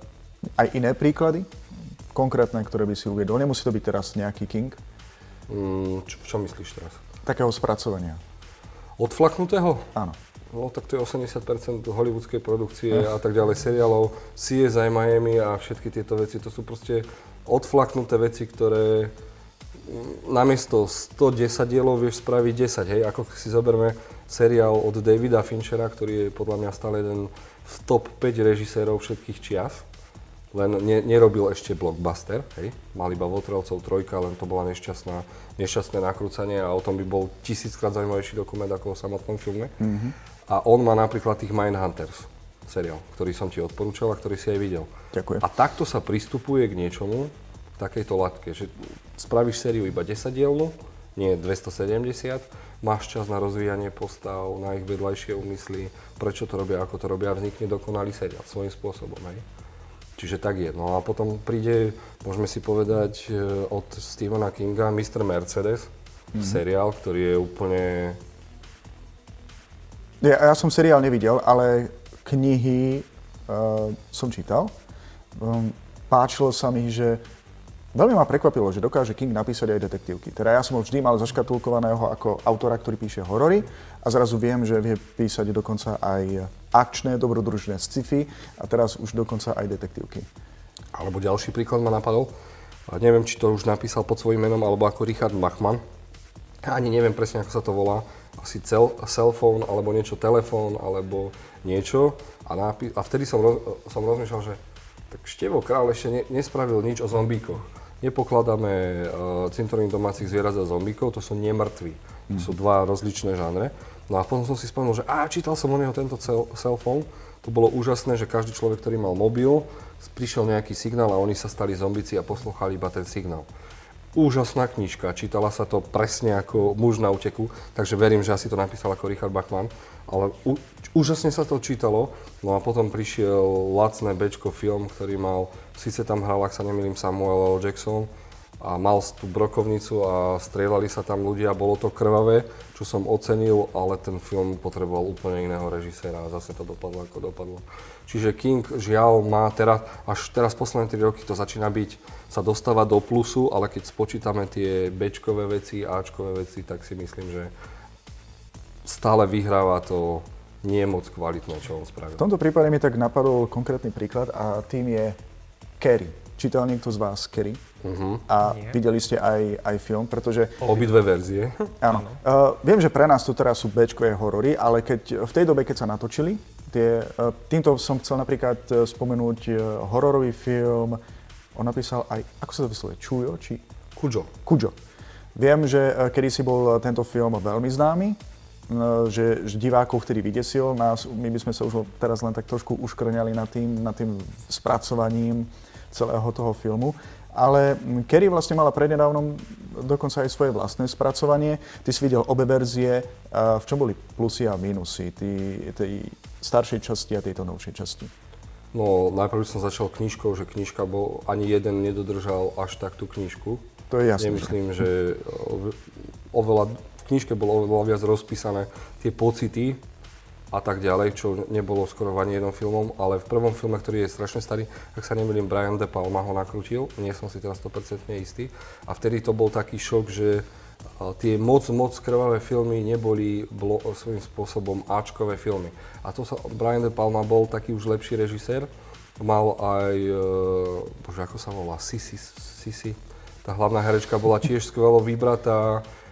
aj iné príklady, konkrétne, ktoré by si uviedol? Nemusí to byť teraz nejaký King? Mm, čo, čo myslíš teraz? Takého spracovania. Odflaknutého? Áno. No tak to je 80% hollywoodskej produkcie a tak ďalej, seriálov, CSI Miami a všetky tieto veci, to sú proste odflaknuté veci, ktoré mm, namiesto 110 dielov vieš spraviť 10, hej, ako si zoberme seriál od Davida Finchera, ktorý je podľa mňa stále jeden v top 5 režisérov všetkých čias len ne, nerobil ešte blockbuster, hej. Mal iba Votrelcov trojka, len to bola nešťastná, nešťastné nakrúcanie a o tom by bol tisíckrát zaujímavejší dokument ako o samotnom filme. Mm-hmm. A on má napríklad tých Mindhunters seriál, ktorý som ti odporúčal a ktorý si aj videl. Ďakujem. A takto sa pristupuje k niečomu, v takejto latke, že spravíš sériu iba 10 dielnu, nie 270, máš čas na rozvíjanie postav, na ich vedľajšie úmysly, prečo to robia, ako to robia a vznikne dokonalý seriál svojím spôsobom. Hej. Čiže tak je. No a potom príde, môžeme si povedať, e, od Stephena Kinga Mr. Mercedes, mm-hmm. seriál, ktorý je úplne... Ja, ja som seriál nevidel, ale knihy uh, som čítal. Um, páčilo sa mi, že Veľmi ma prekvapilo, že dokáže King napísať aj detektívky. Teda ja som ho vždy mal zaškatulkovaného ako autora, ktorý píše horory a zrazu viem, že vie písať dokonca aj akčné, dobrodružné sci-fi a teraz už dokonca aj detektívky. Alebo ďalší príklad ma napadol. Neviem, či to už napísal pod svojím menom, alebo ako Richard Bachman. Ani neviem presne, ako sa to volá. Asi cel, cellphone, alebo niečo, telefón, alebo niečo. A, nápi- a vtedy som, roz- som rozmýšľal, že tak Števo Král ešte ne- nespravil nič o zombíkoch nepokladáme uh, cintorín domácich zvierat za zombíkov, to sú nemrtví. To sú dva rozličné žánre. No a potom som si spomenul, že á, čítal som o neho tento cell, cellphone, to bolo úžasné, že každý človek, ktorý mal mobil, prišiel nejaký signál a oni sa stali zombici a poslouchali iba ten signál. Úžasná knižka, čítala sa to presne ako muž na uteku, takže verím, že asi to napísal ako Richard Bachman, ale u, úžasne sa to čítalo. No a potom prišiel lacné Bčko film, ktorý mal Sice tam hral, ak sa nemýlim, Samuel L. Jackson a mal tú brokovnicu a strieľali sa tam ľudia, bolo to krvavé, čo som ocenil, ale ten film potreboval úplne iného režiséra a zase to dopadlo ako dopadlo. Čiže King žiaľ má teraz, až teraz posledné 3 roky to začína byť, sa dostáva do plusu, ale keď spočítame tie Bčkové veci, Ačkové veci, tak si myslím, že stále vyhráva to nie je moc kvalitné, čo on spravil. V tomto prípade mi tak napadol konkrétny príklad a tým je Kerry. Čítal niekto z vás Kerry? Uh-huh. A Nie. videli ste aj, aj film, pretože... Obidve verzie. Áno. Uh, viem, že pre nás to teraz sú b horory, ale keď, v tej dobe, keď sa natočili, tie, uh, týmto som chcel napríklad uh, spomenúť uh, hororový film, on napísal aj, ako sa to vyslovuje, Čujo, či... Kujo. Kujo. Viem, že uh, kedy si bol tento film veľmi známy, že, že divákov vtedy vydesil. Nás, my by sme sa už teraz len tak trošku uškrňali nad tým, nad tým spracovaním celého toho filmu. Ale Kerry vlastne mala prednedávnom dokonca aj svoje vlastné spracovanie. Ty si videl obe verzie. V čom boli plusy a mínusy tej staršej časti a tejto novšej časti? No, najprv som začal knižkou, že knižka bol, ani jeden nedodržal až tak tú knižku. To je jasné. Nemyslím, že oveľa, knižke bolo oveľa viac rozpísané tie pocity, a tak ďalej, čo nebolo skoro ani jednom filmom, ale v prvom filme, ktorý je strašne starý, ak sa nemýlim, Brian De Palma ho nakrútil, nie som si teraz 100% istý. A vtedy to bol taký šok, že tie moc, moc krvavé filmy neboli blo- svojím spôsobom Ačkové filmy. A to sa, Brian De Palma bol taký už lepší režisér, mal aj, e, bože, ako sa volá, Sisi, Sisi, tá hlavná herečka bola tiež skvelo vybratá, e,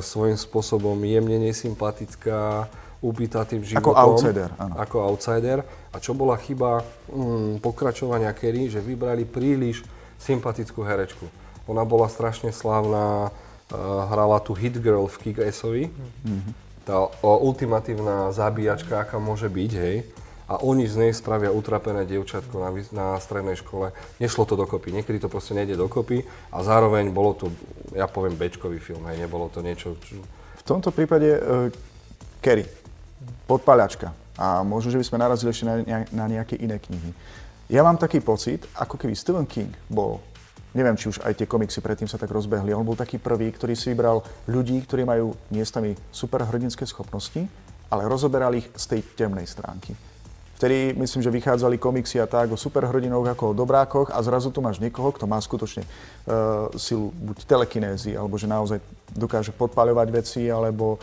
svojím spôsobom jemne nesympatická, ubitá tým životom. Ako outsider, áno. Ako outsider. A čo bola chyba mm, pokračovania Kerry, že vybrali príliš sympatickú herečku. Ona bola strašne slávna, hrala tu Hit Girl v Kick-Assovi. Mm-hmm. Tá ultimatívna zabíjačka, aká môže byť, hej a oni z nej spravia utrapené dievčatko na, na strednej škole. Nešlo to dokopy, niekedy to proste nejde dokopy a zároveň bolo to, ja poviem, bečkový film, hej, nebolo to niečo... Čo... V tomto prípade uh, Kerry, podpaľačka a možno, že by sme narazili ešte na, na nejaké iné knihy. Ja mám taký pocit, ako keby Stephen King bol neviem, či už aj tie komiksy predtým sa tak rozbehli. On bol taký prvý, ktorý si vybral ľudí, ktorí majú miestami superhrdinské schopnosti, ale rozoberal ich z tej temnej stránky. Vtedy myslím, že vychádzali komiksy a tak o superhrdinoch ako o dobrákoch a zrazu tu máš niekoho, kto má skutočne uh, silu buď telekinézy, alebo že naozaj dokáže podpaľovať veci, alebo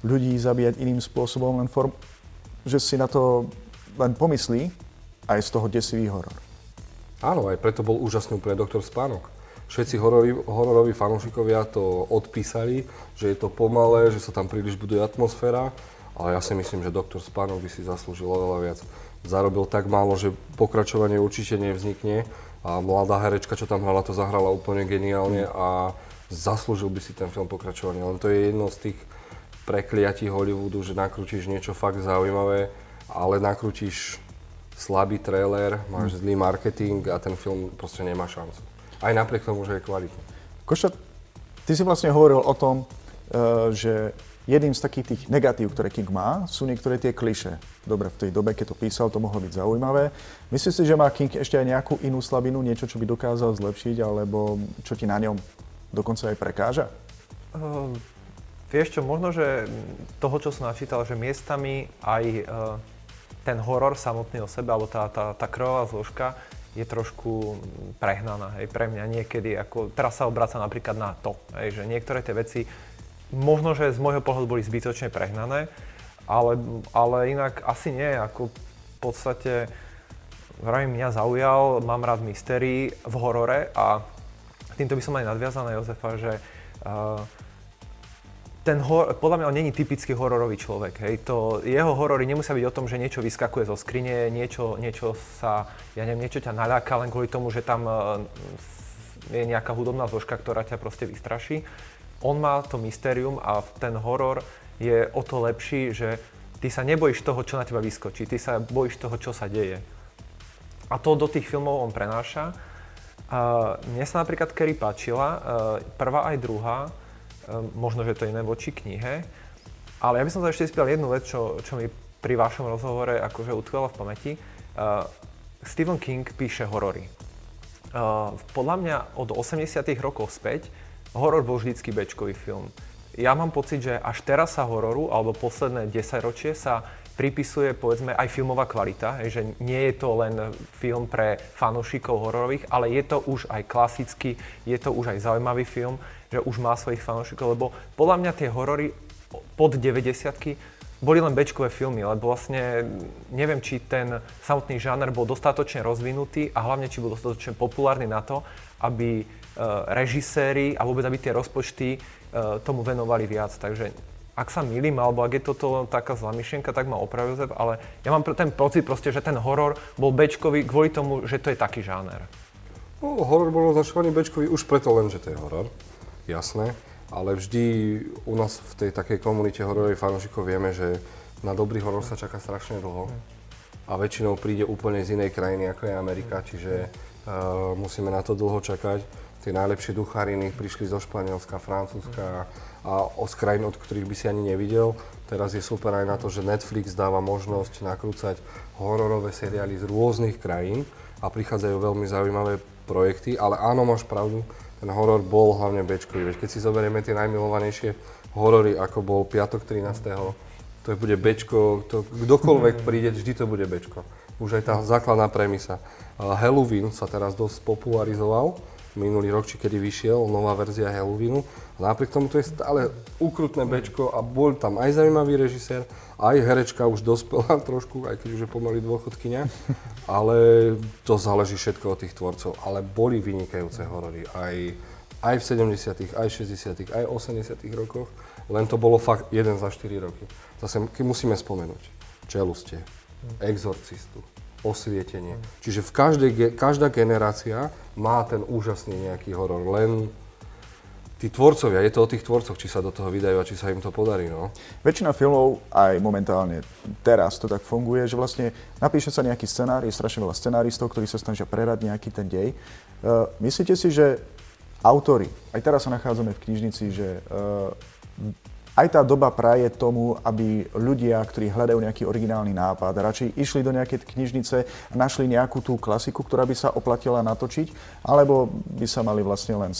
ľudí zabíjať iným spôsobom, len form, že si na to len pomyslí a je z toho desivý horor. Áno, aj preto bol úžasný úplne doktor Spánok. Všetci hororoví, hororoví fanúšikovia to odpísali, že je to pomalé, že sa tam príliš buduje atmosféra ale ja si myslím, že doktor Spánok by si zaslúžil oveľa viac. Zarobil tak málo, že pokračovanie určite nevznikne a mladá herečka, čo tam hrala, to zahrala úplne geniálne a zaslúžil by si ten film pokračovanie. Len to je jedno z tých prekliatí Hollywoodu, že nakrútiš niečo fakt zaujímavé, ale nakrútiš slabý trailer, máš hm. zlý marketing a ten film proste nemá šancu. Aj napriek tomu, že je kvalitný. Koša, ty si vlastne hovoril o tom, eh, že Jedným z takých tých negatív, ktoré King má, sú niektoré tie kliše. Dobre, v tej dobe, keď to písal, to mohlo byť zaujímavé. Myslíš si, že má King ešte aj nejakú inú slabinu, niečo, čo by dokázal zlepšiť, alebo čo ti na ňom dokonca aj prekáža? Uh, vieš čo, možno, že toho, čo som načítal, že miestami aj uh, ten horor samotný o sebe, alebo tá, tá, tá krvavá zložka je trošku prehnaná, hej, pre mňa niekedy, ako, teraz sa obraca napríklad na to, hej, že niektoré tie veci možno, že z môjho pohľadu boli zbytočne prehnané, ale, ale inak asi nie, ako v podstate vravím, mňa zaujal, mám rád mystérii v horore a týmto by som aj nadviazal na Jozefa, že uh, ten hor- podľa mňa on není typický hororový človek. Hej. To, jeho horory nemusia byť o tom, že niečo vyskakuje zo skrine, niečo, niečo sa, ja neviem, niečo ťa naľaká len kvôli tomu, že tam uh, je nejaká hudobná zložka, ktorá ťa proste vystraší on má to mystérium a ten horor je o to lepší, že ty sa nebojíš toho, čo na teba vyskočí, ty sa bojíš toho, čo sa deje. A to do tých filmov on prenáša. Uh, mne sa napríklad Kerry páčila, prvá aj druhá, uh, možno, že to je iné voči knihe, ale ja by som sa ešte spýtal jednu vec, čo, čo mi pri vašom rozhovore akože utkvela v pamäti. Uh, Stephen King píše horory. Uh, podľa mňa od 80 rokov späť horor bol vždycky bečkový film. Ja mám pocit, že až teraz sa hororu, alebo posledné 10 ročie sa pripisuje povedzme aj filmová kvalita, že nie je to len film pre fanúšikov hororových, ale je to už aj klasický, je to už aj zaujímavý film, že už má svojich fanúšikov, lebo podľa mňa tie horory pod 90 boli len bečkové filmy, lebo vlastne neviem, či ten samotný žáner bol dostatočne rozvinutý a hlavne, či bol dostatočne populárny na to, aby režiséri a vôbec aby tie rozpočty eh, tomu venovali viac. Takže ak sa milím, alebo ak je toto taká zlá myšlienka, tak ma Jozef, ale ja mám ten pocit proste, že ten horor bol bečkový kvôli tomu, že to je taký žáner. No, horor bol označovaný bečkový už preto len, že to je horor, jasné. Ale vždy u nás v tej takej komunite hororových fanúšikov vieme, že na dobrý horor sa čaká strašne dlho. A väčšinou príde úplne z inej krajiny, ako je Amerika, čiže uh, musíme na to dlho čakať tie najlepšie duchariny prišli zo Španielska, Francúzska a z krajín, od ktorých by si ani nevidel. Teraz je super aj na to, že Netflix dáva možnosť nakrúcať hororové seriály z rôznych krajín a prichádzajú veľmi zaujímavé projekty, ale áno, máš pravdu, ten horor bol hlavne bečkový. Veď keď si zoberieme tie najmilovanejšie horory, ako bol Piatok 13. To bude bečko, to, kdokoľvek príde, vždy to bude bečko. Už aj tá základná premisa. Halloween sa teraz dosť popularizoval, minulý rok, či kedy vyšiel nová verzia Halloweenu. Napriek tomu to je stále ukrutné bečko a bol tam aj zaujímavý režisér, aj herečka už dospela <laughs> trošku, aj keď už je pomaly dôchodkynia. Ale to záleží všetko od tých tvorcov. Ale boli vynikajúce horory aj, aj v 70., aj 60., aj 80. rokoch. Len to bolo fakt jeden za 4 roky. Zase musíme spomenúť. Čeluste, Exorcistu, osvietenie. Čiže v každej, každá generácia má ten úžasný nejaký horor, len tí tvorcovia, je to o tých tvorcoch, či sa do toho vydajú a či sa im to podarí. No. Väčšina filmov, aj momentálne teraz to tak funguje, že vlastne napíše sa nejaký scenár, je strašne veľa scenáristov, ktorí sa snažia prerať nejaký ten dej. Uh, myslíte si, že autory, aj teraz sa nachádzame v knižnici, že uh, aj tá doba praje tomu, aby ľudia, ktorí hľadajú nejaký originálny nápad, radšej išli do nejakej knižnice našli nejakú tú klasiku, ktorá by sa oplatila natočiť, alebo by sa mali vlastne len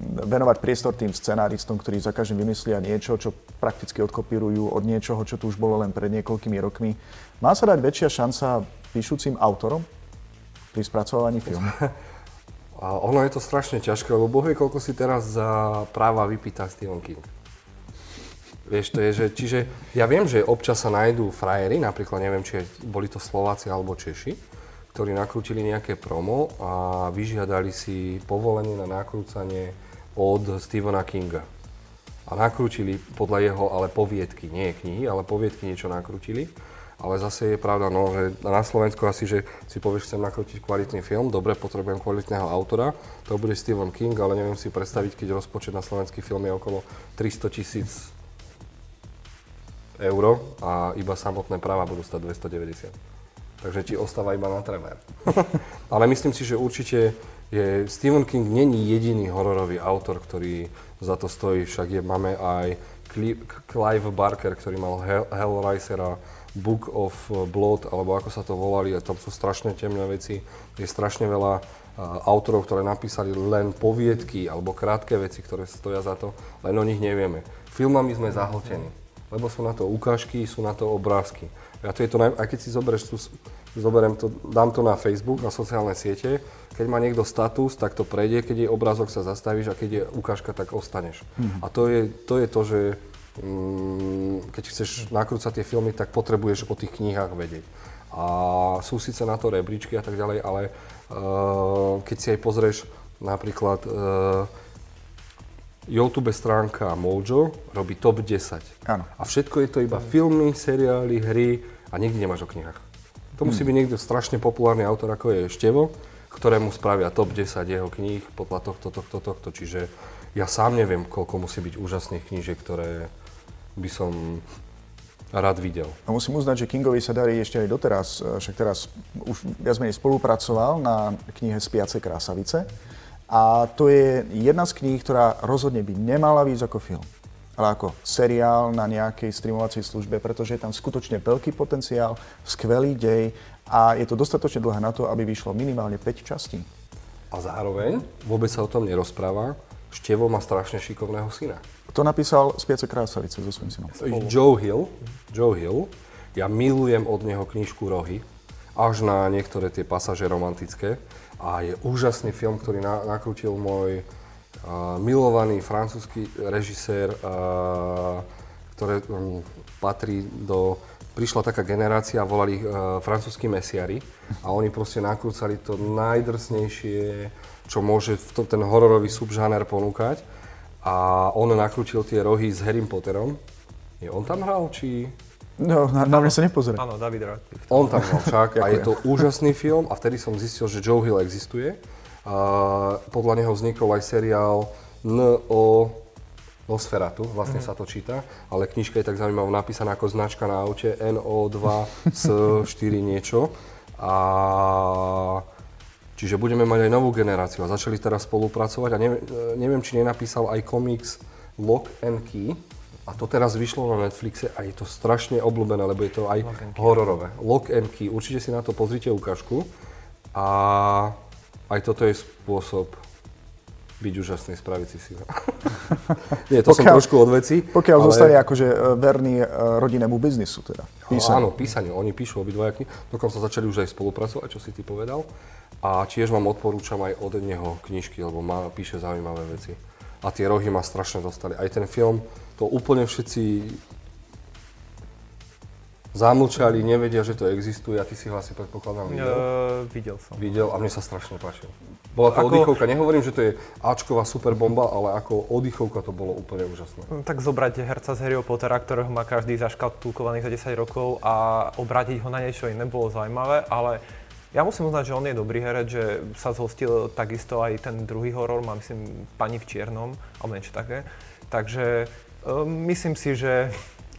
venovať priestor tým scenáristom, ktorí za každým vymyslia niečo, čo prakticky odkopírujú od niečoho, čo tu už bolo len pred niekoľkými rokmi. Má sa dať väčšia šanca píšucim autorom pri spracovaní filmu? <laughs> A ono je to strašne ťažké, lebo Boh vie, koľko si teraz za práva vypýta Stephen King. Vieš, to je, že, čiže ja viem, že občas sa nájdú frajery, napríklad neviem, či boli to Slováci alebo Češi, ktorí nakrútili nejaké promo a vyžiadali si povolenie na nakrúcanie od Stephena Kinga. A nakrútili podľa jeho ale poviedky, nie knihy, ale poviedky niečo nakrútili. Ale zase je pravda, no, že na Slovensku asi, že si povieš, chcem nakrútiť kvalitný film, dobre, potrebujem kvalitného autora, to bude Stephen King, ale neviem si predstaviť, keď rozpočet na slovenský film je okolo 300 tisíc eur a iba samotné práva budú stať 290. Takže ti ostáva iba na tremer. <laughs> ale myslím si, že určite je Stephen King není jediný hororový autor, ktorý za to stojí, však je, máme aj Clive Barker, ktorý mal Hell, Hellraisera, Book of Blood, alebo ako sa to volali, a tam sú strašne temné veci. Je strašne veľa uh, autorov, ktoré napísali len poviedky alebo krátke veci, ktoré stoja za to, len o nich nevieme. Filmami sme zahltení, lebo sú na to ukážky, sú na to obrázky. A to je to, aj keď si zoberieš tú zoberiem to, dám to na Facebook, na sociálne siete, keď má niekto status, tak to prejde, keď je obrázok, sa zastavíš a keď je ukážka, tak ostaneš. Mm-hmm. A to je, to je to, že mm, keď chceš nakrúcať tie filmy, tak potrebuješ o tých knihách vedieť. A sú síce na to rebríčky a tak ďalej, ale uh, keď si aj pozrieš napríklad uh, YouTube stránka Mojo robí top 10. Áno. A všetko je to iba filmy, seriály, hry a nikdy nemáš o knihách. To musí byť niekto strašne populárny autor, ako je Števo, ktorému spravia top 10 jeho kníh podľa tohto, tohto, tohto. Čiže ja sám neviem, koľko musí byť úžasných knížiek, ktoré by som rád videl. A musím uznať, že Kingovi sa darí ešte aj doteraz, však teraz už viac menej spolupracoval na knihe Spiace krásavice. A to je jedna z kníh, ktorá rozhodne by nemala výsť ako film ale ako seriál na nejakej streamovacej službe, pretože je tam skutočne veľký potenciál, skvelý dej a je to dostatočne dlhé na to, aby vyšlo minimálne 5 častí. A zároveň vôbec sa o tom nerozpráva, Števo má strašne šikovného syna. To napísal Spiace krásavice so svojím synom. Joe Hill. Joe Hill. Ja milujem od neho knižku Rohy, až na niektoré tie pasaže romantické. A je úžasný film, ktorý na, nakrútil môj milovaný francúzsky režisér, ktoré um, patrí do... Prišla taká generácia, volali uh, francúzski mesiari a oni proste nakrúcali to najdrsnejšie, čo môže to, ten hororový subžáner ponúkať. A on nakrútil tie rohy s Harrym Potterom. Je on tam hral, či... No, na, na mňa sa nepozrie. Áno, David Radcliffe. On tam hral však a je to úžasný film a vtedy som zistil, že Joe Hill existuje a podľa neho vznikol aj seriál N.O. Nosferatu, vlastne mm. sa to číta, ale knižka je tak zaujímavo napísaná ako značka na aute NO2 s 4 niečo. A čiže budeme mať aj novú generáciu a začali teraz spolupracovať a neviem, neviem či nenapísal aj komiks Lock and Key, a to teraz vyšlo na Netflixe a je to strašne obľúbené, lebo je to aj Lock hororové. Lock and Key. Určite si na to pozrite ukážku. A aj toto je spôsob byť úžasný, spraviť si si. <laughs> Nie, to pokiaľ, som trošku od veci. Pokiaľ ale... zostane akože e, verný e, rodinnému biznisu teda. Písanie. Áno, písanie. Oni píšu obidvaja knihy. Dokonca začali už aj spolupracovať, čo si ty povedal. A tiež vám odporúčam aj od neho knižky, lebo má, píše zaujímavé veci. A tie rohy ma strašne dostali. Aj ten film, to úplne všetci zamlčali, nevedia, že to existuje a ty si ho asi predpokladám videl. Uh, videl som. Videl a mne sa strašne páčil. Bola to ako... oddychovka, nehovorím, že to je Ačková super bomba, ale ako oddychovka to bolo úplne úžasné. No, tak zobrať herca z Harryho Pottera, ktorého má každý zaškatulkovaný za 10 rokov a obrátiť ho na niečo iné bolo zaujímavé, ale ja musím uznať, že on je dobrý herec, že sa zhostil takisto aj ten druhý horor, má myslím Pani v čiernom, alebo niečo také. Takže um, myslím si, že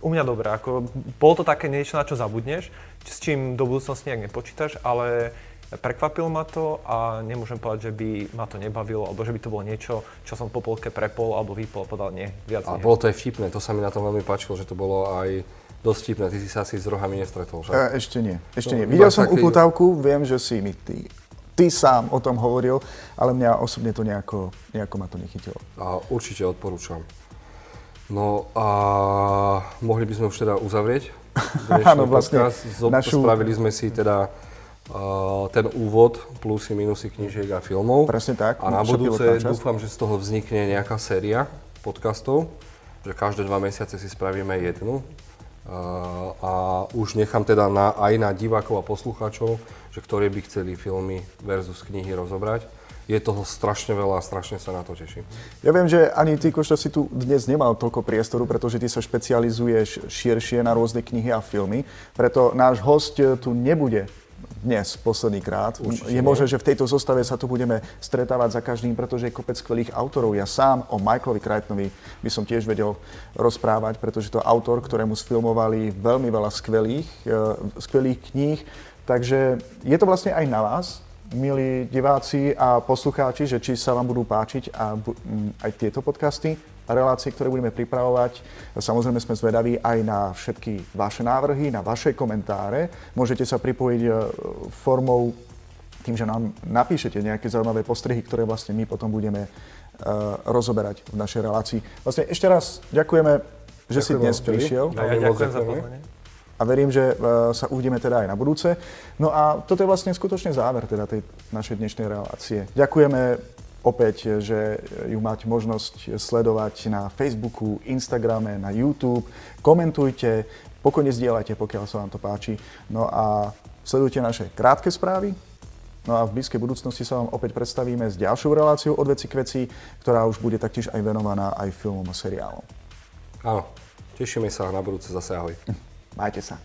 u mňa dobré. Ako, bolo to také niečo, na čo zabudneš, s čím do budúcnosti nejak nepočítaš, ale prekvapilo ma to a nemôžem povedať, že by ma to nebavilo, alebo že by to bolo niečo, čo som po polke prepol alebo vypol a povedal nie, viac A nie. bolo to aj vtipné, to sa mi na tom veľmi páčilo, že to bolo aj dosť vtipné. Ty si sa asi s rohami nestretol, že? E, ešte nie, ešte nie. Videl som taký- viem, že si mi ty, ty sám o tom hovoril, ale mňa osobne to nejako, nejako ma to nechytilo. A určite odporúčam. No a mohli by sme už teda uzavrieť <laughs> Áno, vlastne. Zob- našu- Spravili sme si teda uh, ten úvod, plusy, minusy knížiek a filmov. Presne tak, A na budúce dúfam, že z toho vznikne nejaká séria podcastov, že každé dva mesiace si spravíme jednu. A už nechám teda na, aj na divákov a poslucháčov, že ktorí by chceli filmy versus knihy rozobrať. Je toho strašne veľa a strašne sa na to teším. Ja viem, že ani ty, Košta, si tu dnes nemal toľko priestoru, pretože ty sa špecializuješ širšie na rôzne knihy a filmy. Preto náš host tu nebude dnes posledný krát. Určite je možné, že v tejto zostave sa tu budeme stretávať za každým, pretože je kopec skvelých autorov. Ja sám o Michaelovi Crichtnovi by som tiež vedel rozprávať, pretože to autor, ktorému sfilmovali veľmi veľa skvelých, eh, skvelých kníh. Takže je to vlastne aj na vás, milí diváci a poslucháči, že či sa vám budú páčiť a aj tieto podcasty relácie, ktoré budeme pripravovať. Samozrejme sme zvedaví aj na všetky vaše návrhy, na vaše komentáre. Môžete sa pripojiť e, formou tým, že nám napíšete nejaké zaujímavé postrehy, ktoré vlastne my potom budeme e, rozoberať v našej relácii. Vlastne ešte raz ďakujeme, že si Ďakujem dnes vám, Fili. prišiel A ja moc ďakujem za pozvanie. a verím, že e, sa uvidíme teda aj na budúce. No a toto je vlastne skutočne záver teda tej našej dnešnej relácie. Ďakujeme opäť, že ju máte možnosť sledovať na Facebooku, Instagrame, na YouTube. Komentujte, pokojne zdieľajte, pokiaľ sa vám to páči. No a sledujte naše krátke správy. No a v blízkej budúcnosti sa vám opäť predstavíme s ďalšou reláciou od veci k veci, ktorá už bude taktiež aj venovaná aj filmom a seriálom. Áno, tešíme sa na budúce zase ahoj. Majte sa.